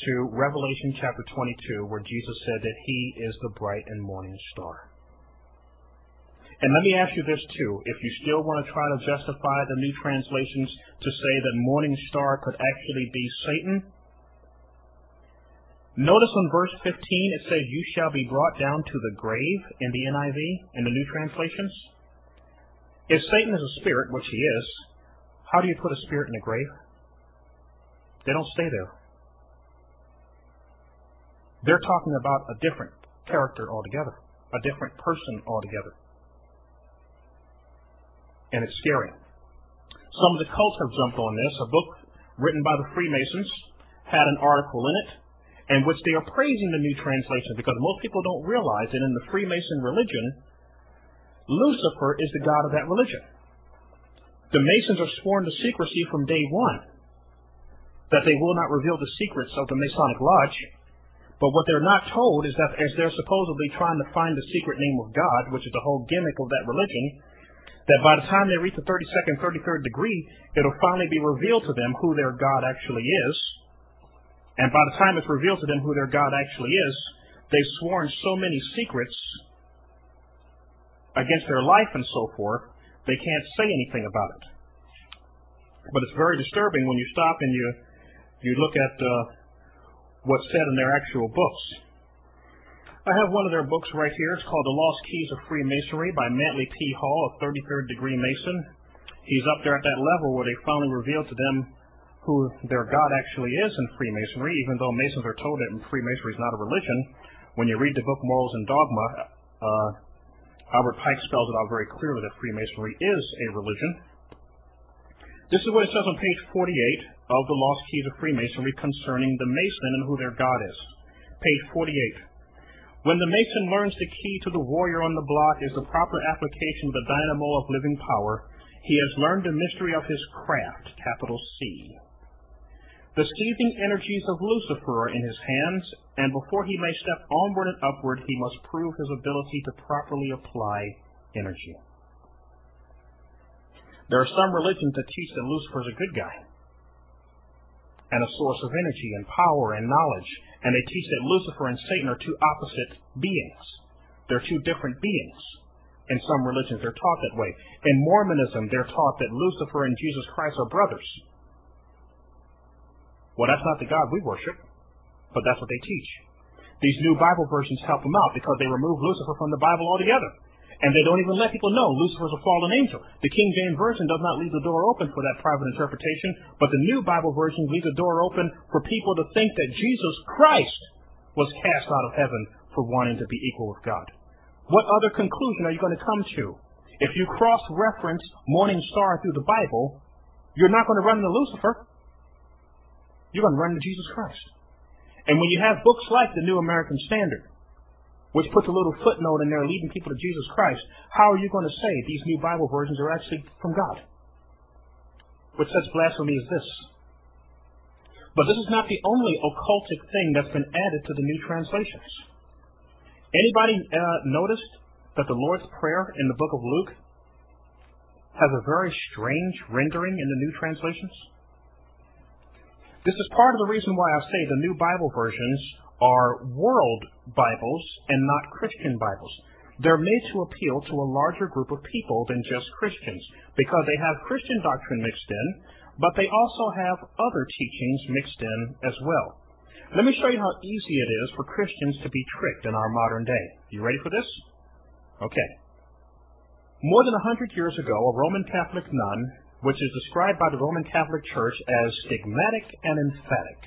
to Revelation chapter 22, where Jesus said that he is the bright and morning star. And let me ask you this too. If you still want to try to justify the new translations to say that morning star could actually be Satan, notice on verse 15 it says, You shall be brought down to the grave in the NIV, in the new translations. If Satan is a spirit, which he is, how do you put a spirit in a grave? They don't stay there. They're talking about a different character altogether, a different person altogether. And it's scary. Some of the cults have jumped on this. A book written by the Freemasons had an article in it in which they are praising the new translation because most people don't realize that in the Freemason religion, Lucifer is the god of that religion. The Masons are sworn to secrecy from day one, that they will not reveal the secrets of the Masonic Lodge. But what they're not told is that as they're supposedly trying to find the secret name of God, which is the whole gimmick of that religion, that by the time they reach the 32nd, 33rd degree, it'll finally be revealed to them who their God actually is. And by the time it's revealed to them who their God actually is, they've sworn so many secrets against their life and so forth, they can't say anything about it. But it's very disturbing when you stop and you you look at uh, what's said in their actual books. I have one of their books right here. It's called The Lost Keys of Freemasonry by Manly P. Hall, a 33rd degree Mason. He's up there at that level where they finally reveal to them who their God actually is in Freemasonry, even though Masons are told that Freemasonry is not a religion. When you read the book Morals and Dogma, uh, Albert Pike spells it out very clearly that Freemasonry is a religion. This is what it says on page 48 of the Lost Keys of Freemasonry concerning the Mason and who their God is. Page 48. When the Mason learns the key to the warrior on the block is the proper application of the dynamo of living power, he has learned the mystery of his craft, capital C. The seething energies of Lucifer are in his hands, and before he may step onward and upward, he must prove his ability to properly apply energy. There are some religions that teach that Lucifer is a good guy and a source of energy and power and knowledge, and they teach that Lucifer and Satan are two opposite beings. They're two different beings. In some religions, they're taught that way. In Mormonism, they're taught that Lucifer and Jesus Christ are brothers. Well, that's not the God we worship, but that's what they teach. These new Bible versions help them out because they remove Lucifer from the Bible altogether. And they don't even let people know Lucifer is a fallen angel. The King James Version does not leave the door open for that private interpretation, but the new Bible version leaves the door open for people to think that Jesus Christ was cast out of heaven for wanting to be equal with God. What other conclusion are you going to come to? If you cross reference morning star through the Bible, you're not going to run into Lucifer. You're going to run to Jesus Christ. And when you have books like the New American Standard, which puts a little footnote in there leading people to Jesus Christ, how are you going to say these new Bible versions are actually from God? With such blasphemy as this. But this is not the only occultic thing that's been added to the new translations. Anybody uh, noticed that the Lord's Prayer in the book of Luke has a very strange rendering in the new translations? This is part of the reason why I say the new Bible versions are world Bibles and not Christian Bibles. They're made to appeal to a larger group of people than just Christians because they have Christian doctrine mixed in, but they also have other teachings mixed in as well. Let me show you how easy it is for Christians to be tricked in our modern day. You ready for this? Okay. More than a hundred years ago, a Roman Catholic nun which is described by the Roman Catholic Church as stigmatic and emphatic.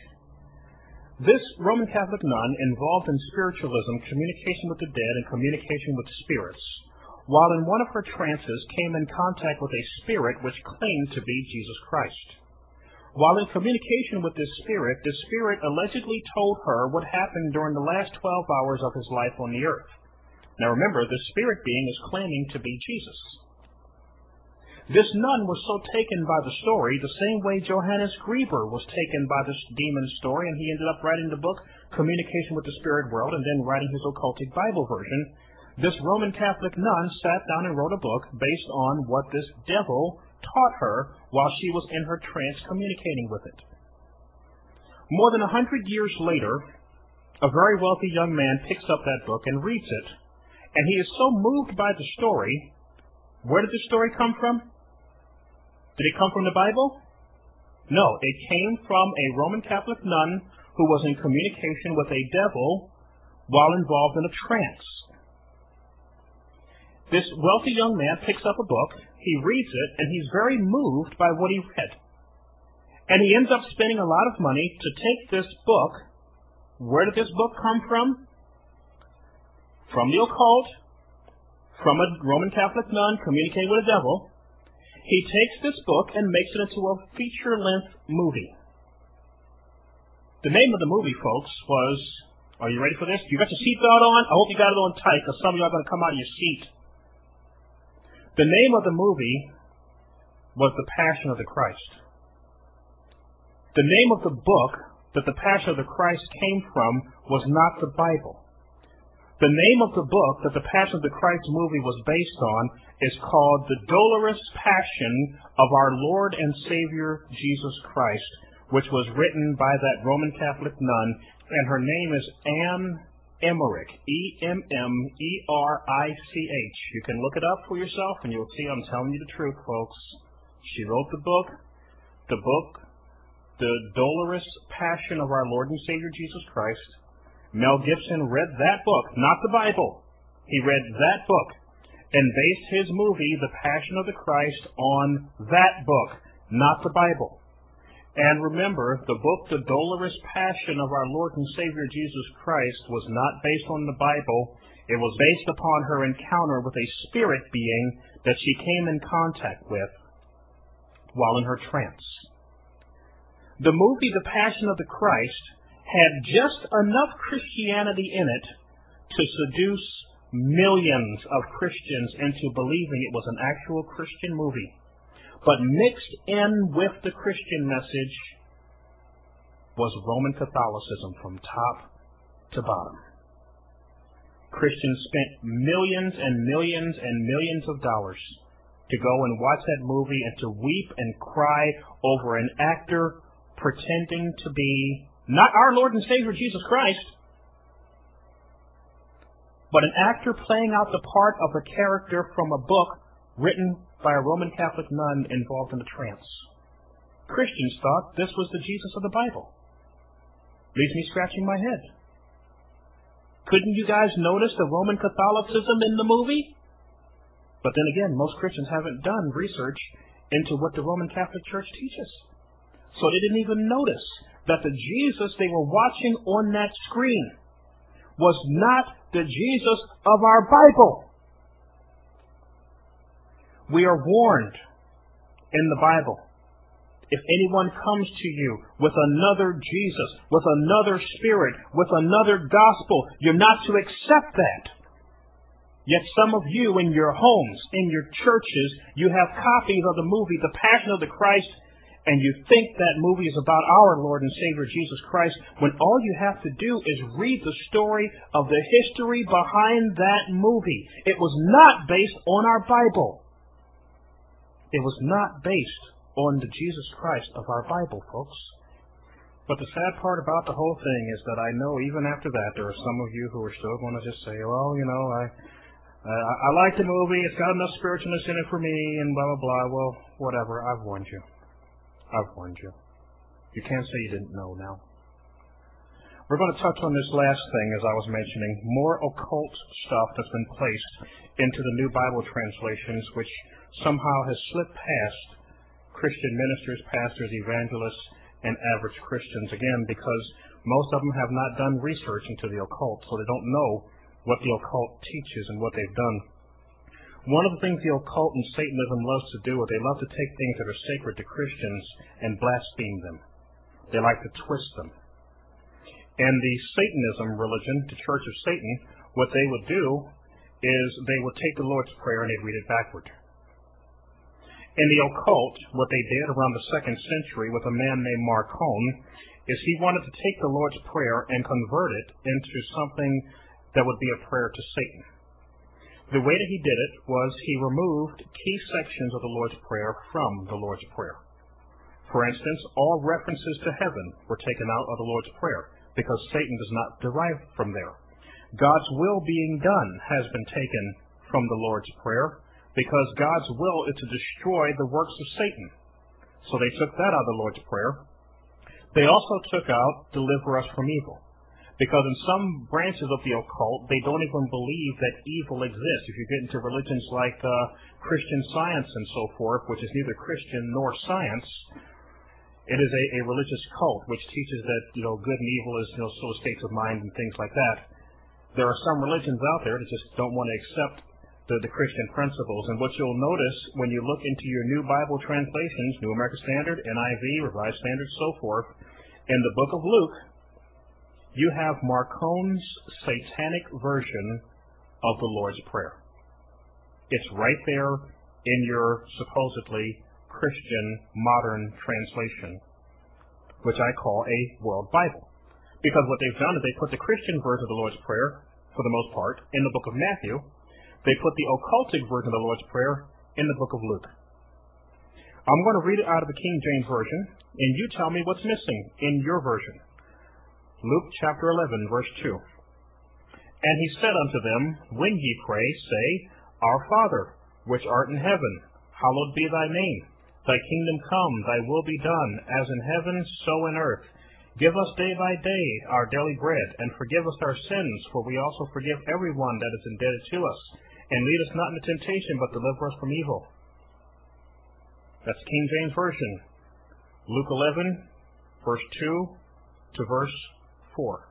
This Roman Catholic nun involved in spiritualism, communication with the dead, and communication with spirits, while in one of her trances came in contact with a spirit which claimed to be Jesus Christ. While in communication with this spirit, the spirit allegedly told her what happened during the last 12 hours of his life on the earth. Now remember, the spirit being is claiming to be Jesus. This nun was so taken by the story the same way Johannes Greber was taken by this demon story, and he ended up writing the book Communication with the Spirit World and then writing his occultic Bible version. This Roman Catholic nun sat down and wrote a book based on what this devil taught her while she was in her trance communicating with it. More than a hundred years later, a very wealthy young man picks up that book and reads it, and he is so moved by the story. Where did the story come from? Did it come from the Bible? No, it came from a Roman Catholic nun who was in communication with a devil while involved in a trance. This wealthy young man picks up a book, he reads it, and he's very moved by what he read. And he ends up spending a lot of money to take this book. Where did this book come from? From the occult, from a Roman Catholic nun communicating with a devil, he takes this book and makes it into a feature length movie. The name of the movie, folks, was Are you ready for this? You got your seatbelt on? I hope you got it on tight because some of you are going to come out of your seat. The name of the movie was The Passion of the Christ. The name of the book that The Passion of the Christ came from was not the Bible. The name of the book that the Passion of the Christ movie was based on is called The Dolorous Passion of Our Lord and Savior Jesus Christ, which was written by that Roman Catholic nun, and her name is Anne Emmerich, E-M-M-E-R-I-C-H. You can look it up for yourself, and you'll see I'm telling you the truth, folks. She wrote the book, the book, The Dolorous Passion of Our Lord and Savior Jesus Christ, Mel Gibson read that book, not the Bible. He read that book and based his movie, The Passion of the Christ, on that book, not the Bible. And remember, the book, The Dolorous Passion of our Lord and Savior Jesus Christ, was not based on the Bible. It was based upon her encounter with a spirit being that she came in contact with while in her trance. The movie, The Passion of the Christ, had just enough Christianity in it to seduce millions of Christians into believing it was an actual Christian movie. But mixed in with the Christian message was Roman Catholicism from top to bottom. Christians spent millions and millions and millions of dollars to go and watch that movie and to weep and cry over an actor pretending to be not our Lord and Savior Jesus Christ, but an actor playing out the part of a character from a book written by a Roman Catholic nun involved in a trance. Christians thought this was the Jesus of the Bible. Leaves me scratching my head. Couldn't you guys notice the Roman Catholicism in the movie? But then again, most Christians haven't done research into what the Roman Catholic Church teaches. So they didn't even notice that the Jesus they were watching on that screen was not the Jesus of our Bible. We are warned in the Bible. If anyone comes to you with another Jesus, with another spirit, with another gospel, you're not to accept that. Yet some of you in your homes, in your churches, you have copies of the movie The Passion of the Christ and you think that movie is about our Lord and Savior Jesus Christ, when all you have to do is read the story of the history behind that movie. It was not based on our Bible. It was not based on the Jesus Christ of our Bible, folks. But the sad part about the whole thing is that I know even after that there are some of you who are still going to just say, well, you know, I, I, I like the movie, it's got enough spiritualness in it for me, and blah, blah, blah. Well, whatever, I've warned you. I've warned you. You can't say you didn't know now. We're going to touch on this last thing, as I was mentioning, more occult stuff that's been placed into the new Bible translations, which somehow has slipped past Christian ministers, pastors, evangelists, and average Christians, again, because most of them have not done research into the occult, so they don't know what the occult teaches and what they've done one of the things the occult and Satanism loves to do is they love to take things that are sacred to Christians and blaspheme them. They like to twist them. And the Satanism religion, the Church of Satan, what they would do is they would take the Lord's Prayer and they'd read it backward. In the occult, what they did around the second century with a man named Marcion is he wanted to take the Lord's Prayer and convert it into something that would be a prayer to Satan. The way that he did it was he removed key sections of the Lord's Prayer from the Lord's Prayer. For instance, all references to heaven were taken out of the Lord's Prayer because Satan does not derive from there. God's will being done has been taken from the Lord's Prayer because God's will is to destroy the works of Satan. So they took that out of the Lord's Prayer. They also took out deliver us from evil. Because in some branches of the occult, they don't even believe that evil exists. If you get into religions like uh, Christian science and so forth, which is neither Christian nor science, it is a, a religious cult which teaches that you know good and evil is you know so states of mind and things like that. There are some religions out there that just don't want to accept the, the Christian principles. And what you'll notice when you look into your new Bible translations, New American Standard, NIV, Revised Standard, so forth, in the book of Luke, you have Marcion's satanic version of the Lord's Prayer. It's right there in your supposedly Christian modern translation, which I call a World Bible. Because what they've done is they put the Christian version of the Lord's Prayer, for the most part, in the book of Matthew. They put the occultic version of the Lord's Prayer in the book of Luke. I'm going to read it out of the King James Version, and you tell me what's missing in your version. Luke chapter 11, verse 2. And he said unto them, When ye pray, say, Our Father, which art in heaven, hallowed be thy name. Thy kingdom come, thy will be done, as in heaven, so in earth. Give us day by day our daily bread, and forgive us our sins, for we also forgive everyone that is indebted to us. And lead us not into temptation, but deliver us from evil. That's King James Version. Luke 11, verse 2 to verse 4.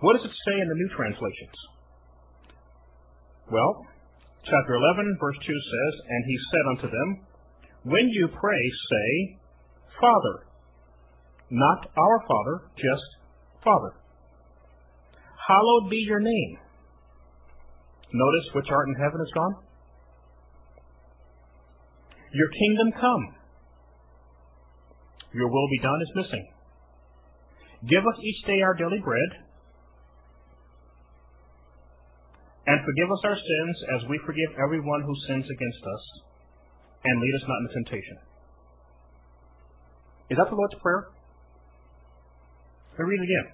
What does it say in the new translations? Well, chapter 11, verse 2 says, And he said unto them, When you pray, say, Father. Not our Father, just Father. Hallowed be your name. Notice which art in heaven is gone. Your kingdom come. Your will be done is missing. Give us each day our daily bread, and forgive us our sins as we forgive everyone who sins against us, and lead us not into temptation. Is that the Lord's Prayer? Let me read it again.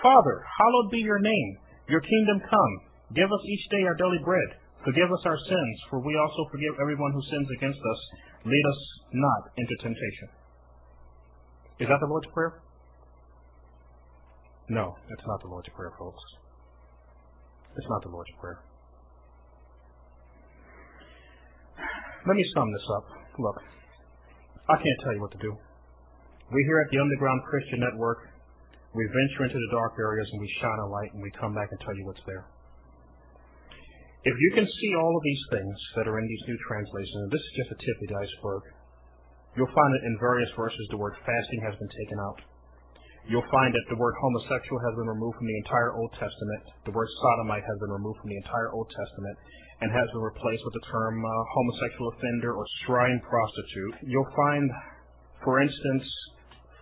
Father, hallowed be your name. Your kingdom come. Give us each day our daily bread. Forgive us our sins, for we also forgive everyone who sins against us. Lead us not into temptation. Is that the Lord's Prayer? No, that's not the Lord's Prayer, folks. It's not the Lord's Prayer. Let me sum this up. Look, I can't tell you what to do. We here at the Underground Christian Network, we venture into the dark areas and we shine a light and we come back and tell you what's there. If you can see all of these things that are in these new translations, and this is just a tip of the iceberg, you'll find that in various verses the word fasting has been taken out. You'll find that the word homosexual has been removed from the entire Old Testament. The word sodomite has been removed from the entire Old Testament and has been replaced with the term uh, homosexual offender or shrine prostitute. You'll find, for instance,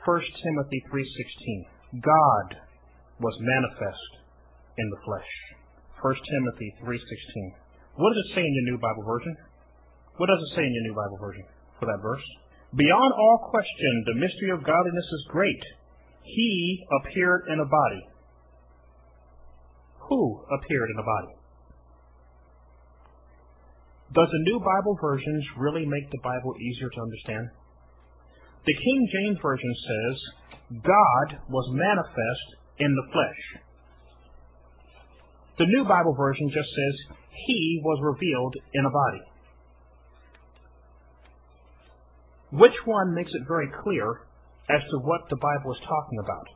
1 Timothy 3.16, God was manifest in the flesh. 1 Timothy 3.16. What does it say in your New Bible Version? What does it say in your New Bible Version for that verse? Beyond all question, the mystery of godliness is great he appeared in a body. Who appeared in a body? Does the New Bible versions really make the Bible easier to understand? The King James Version says, God was manifest in the flesh. The New Bible Version just says, He was revealed in a body. Which one makes it very clear as to what the Bible is talking about.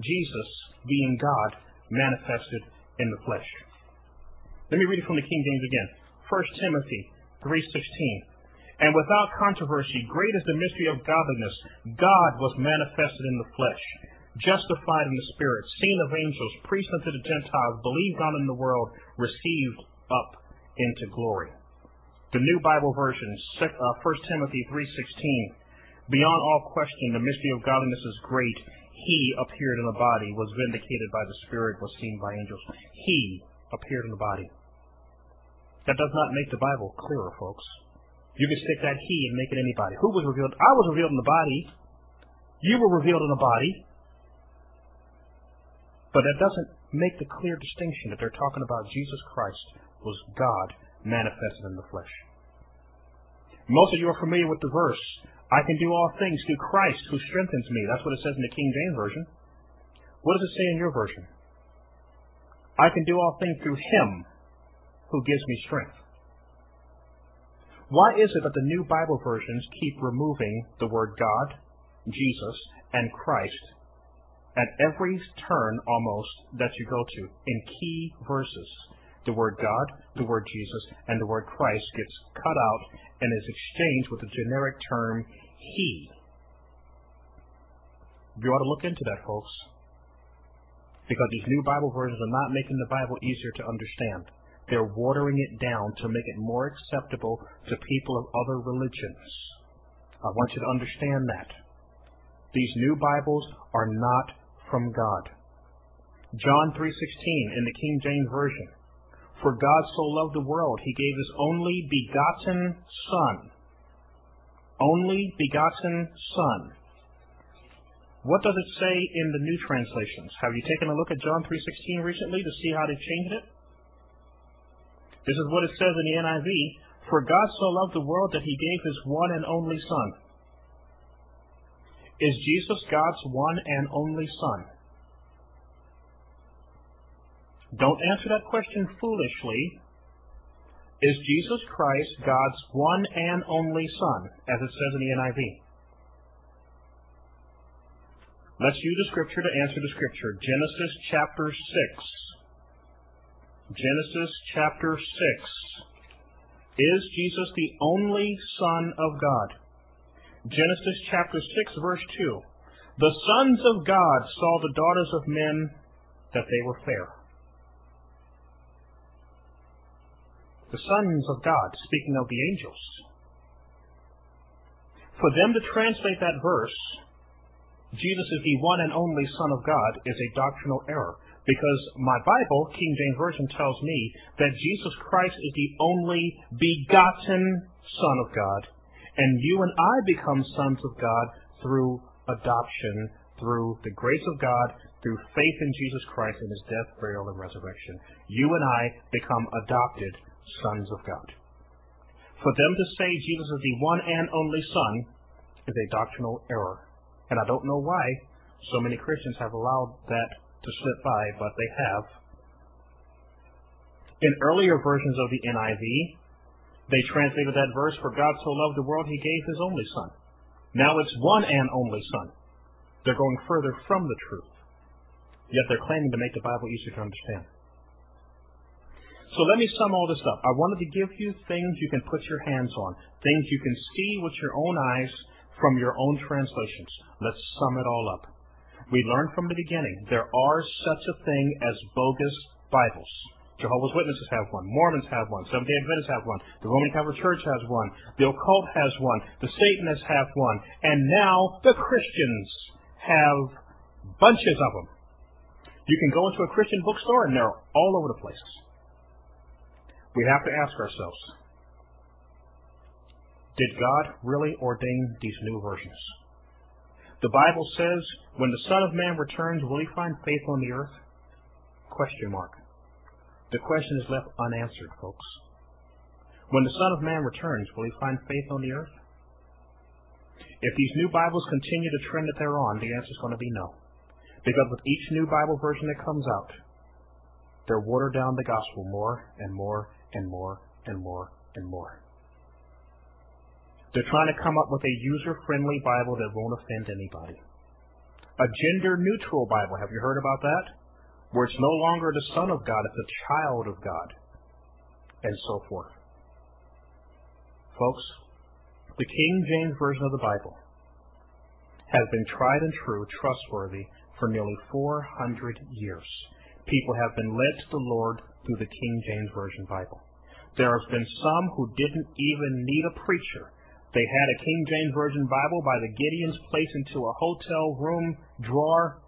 Jesus, being God, manifested in the flesh. Let me read it from the King James again. 1 Timothy 3.16 And without controversy, great is the mystery of godliness. God was manifested in the flesh, justified in the spirit, seen of angels, preached unto the Gentiles, believed on in the world, received up into glory. The New Bible Version, uh, 1 Timothy 3.16. Beyond all question, the mystery of godliness is great. He appeared in a body, was vindicated by the Spirit, was seen by angels. He appeared in a body. That does not make the Bible clearer, folks. You can stick that he and make it anybody. Who was revealed? I was revealed in the body. You were revealed in the body. But that doesn't make the clear distinction that they're talking about Jesus Christ was God manifested in the flesh. Most of you are familiar with the verse, I can do all things through Christ who strengthens me. That's what it says in the King James Version. What does it say in your version? I can do all things through him who gives me strength. Why is it that the new Bible versions keep removing the word God, Jesus, and Christ at every turn almost that you go to in key verses? the word God, the word Jesus, and the word Christ gets cut out and is exchanged with the generic term He. You ought to look into that, folks. Because these new Bible versions are not making the Bible easier to understand. They're watering it down to make it more acceptable to people of other religions. I want you to understand that. These new Bibles are not from God. John 3:16 in the King James Version for God so loved the world, he gave his only begotten Son. Only begotten Son. What does it say in the new translations? Have you taken a look at John 3.16 recently to see how they've changed it? This is what it says in the NIV. For God so loved the world that he gave his one and only Son. Is Jesus God's one and only Son? Don't answer that question foolishly. Is Jesus Christ God's one and only Son, as it says in the NIV? Let's use the scripture to answer the scripture. Genesis chapter 6. Genesis chapter 6. Is Jesus the only Son of God? Genesis chapter 6, verse 2. The sons of God saw the daughters of men that they were fair. The sons of God, speaking of the angels. For them to translate that verse, Jesus is the one and only Son of God, is a doctrinal error. Because my Bible, King James Version, tells me that Jesus Christ is the only begotten Son of God. And you and I become sons of God through adoption, through the grace of God, through faith in Jesus Christ and his death, burial, and resurrection. You and I become adopted sons of God. For them to say Jesus is the one and only Son is a doctrinal error. And I don't know why so many Christians have allowed that to slip by, but they have. In earlier versions of the NIV, they translated that verse, For God so loved the world, he gave his only Son. Now it's one and only Son. They're going further from the truth. Yet they're claiming to make the Bible easier to understand. So let me sum all this up. I wanted to give you things you can put your hands on, things you can see with your own eyes from your own translations. Let's sum it all up. We learned from the beginning there are such a thing as bogus Bibles. Jehovah's Witnesses have one. Mormons have one. Seventh day Adventists have one. The Roman Catholic Church has one. The occult has one. The Satanists have one. And now the Christians have bunches of them. You can go into a Christian bookstore and they're all over the place we have to ask ourselves Did God really ordain these new versions? The Bible says, when the Son of Man returns, will he find faith on the earth? Question mark. The question is left unanswered, folks. When the Son of Man returns, will he find faith on the earth? If these new Bibles continue the trend that they're on, the answer is going to be no. Because with each new Bible version that comes out, they're water down the gospel more and more and more and more and more. They're trying to come up with a user friendly Bible that won't offend anybody. A gender neutral Bible. Have you heard about that? Where it's no longer the Son of God, it's a child of God. And so forth. Folks, the King James Version of the Bible has been tried and true, trustworthy, for nearly 400 years. People have been led to the Lord through the King James Version Bible. There have been some who didn't even need a preacher. They had a King James Version Bible by the Gideons placed into a hotel room drawer.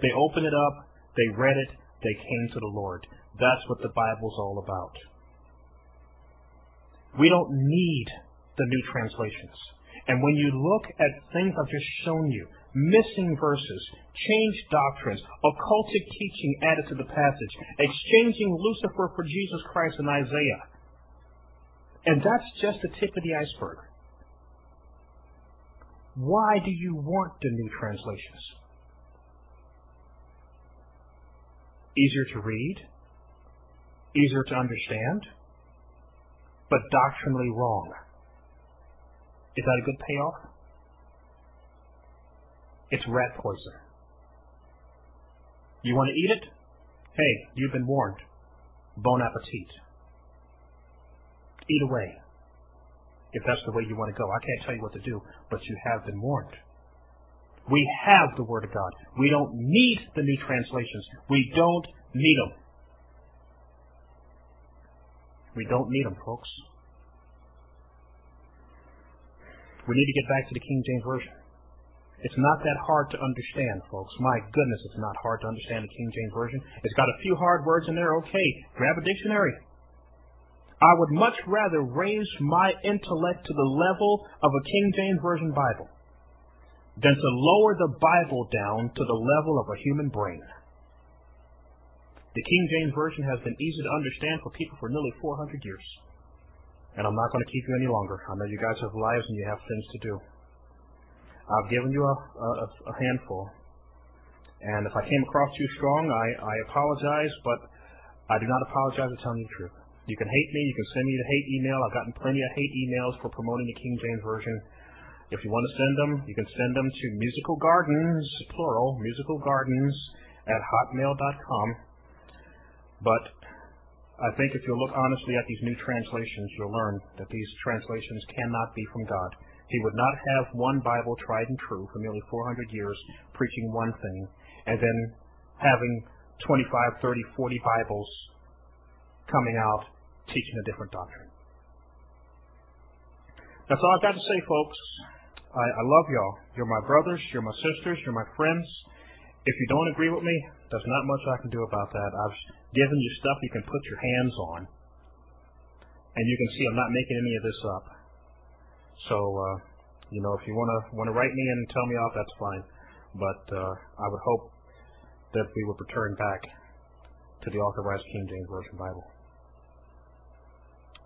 They opened it up, they read it, they came to the Lord. That's what the Bible's all about. We don't need the new translations. And when you look at things I've just shown you, missing verses, changed doctrines, occultic teaching added to the passage, exchanging Lucifer for Jesus Christ in Isaiah. And that's just the tip of the iceberg. Why do you want the new translations? Easier to read, easier to understand, but doctrinally wrong. Is that a good payoff? It's rat poison. You want to eat it? Hey, you've been warned. Bon appetit. Eat away. If that's the way you want to go. I can't tell you what to do, but you have been warned. We have the Word of God. We don't need the new translations. We don't need them. We don't need them, folks. We need to get back to the King James Version. It's not that hard to understand, folks. My goodness, it's not hard to understand the King James Version. It's got a few hard words in there. Okay, grab a dictionary. I would much rather raise my intellect to the level of a King James Version Bible than to lower the Bible down to the level of a human brain. The King James Version has been easy to understand for people for nearly 400 years. And I'm not going to keep you any longer. I know you guys have lives and you have things to do. I've given you a, a, a handful. And if I came across too strong, I, I apologize, but I do not apologize for telling you the truth. You can hate me. You can send me the hate email. I've gotten plenty of hate emails for promoting the King James Version. If you want to send them, you can send them to Musical Gardens, plural, Musical Gardens at hotmail.com. But I think if you look honestly at these new translations, you'll learn that these translations cannot be from God. He would not have one Bible tried and true for nearly 400 years preaching one thing, and then having 25, 30, 40 Bibles coming out teaching a different doctrine. That's all I've got to say, folks. I, I love y'all. You're my brothers, you're my sisters, you're my friends. If you don't agree with me, there's not much I can do about that. I've given you stuff you can put your hands on. And you can see I'm not making any of this up. So, uh, you know, if you want to write me and tell me off, that's fine. But uh, I would hope that we would return back to the authorized King James Version Bible.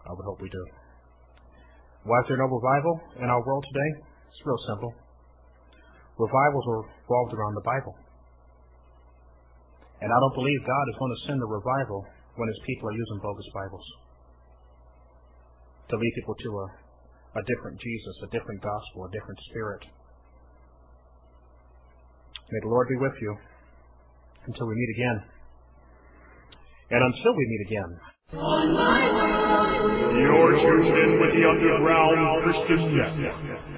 I would hope we do. Why is there no revival in our world today? It's real simple. Revivals are revolved around the Bible. And I don't believe God is going to send a revival when his people are using bogus Bibles to lead people to a, a different Jesus, a different gospel, a different spirit. May the Lord be with you until we meet again. And until we meet again.
You're tuned in with the Underground Christian Network.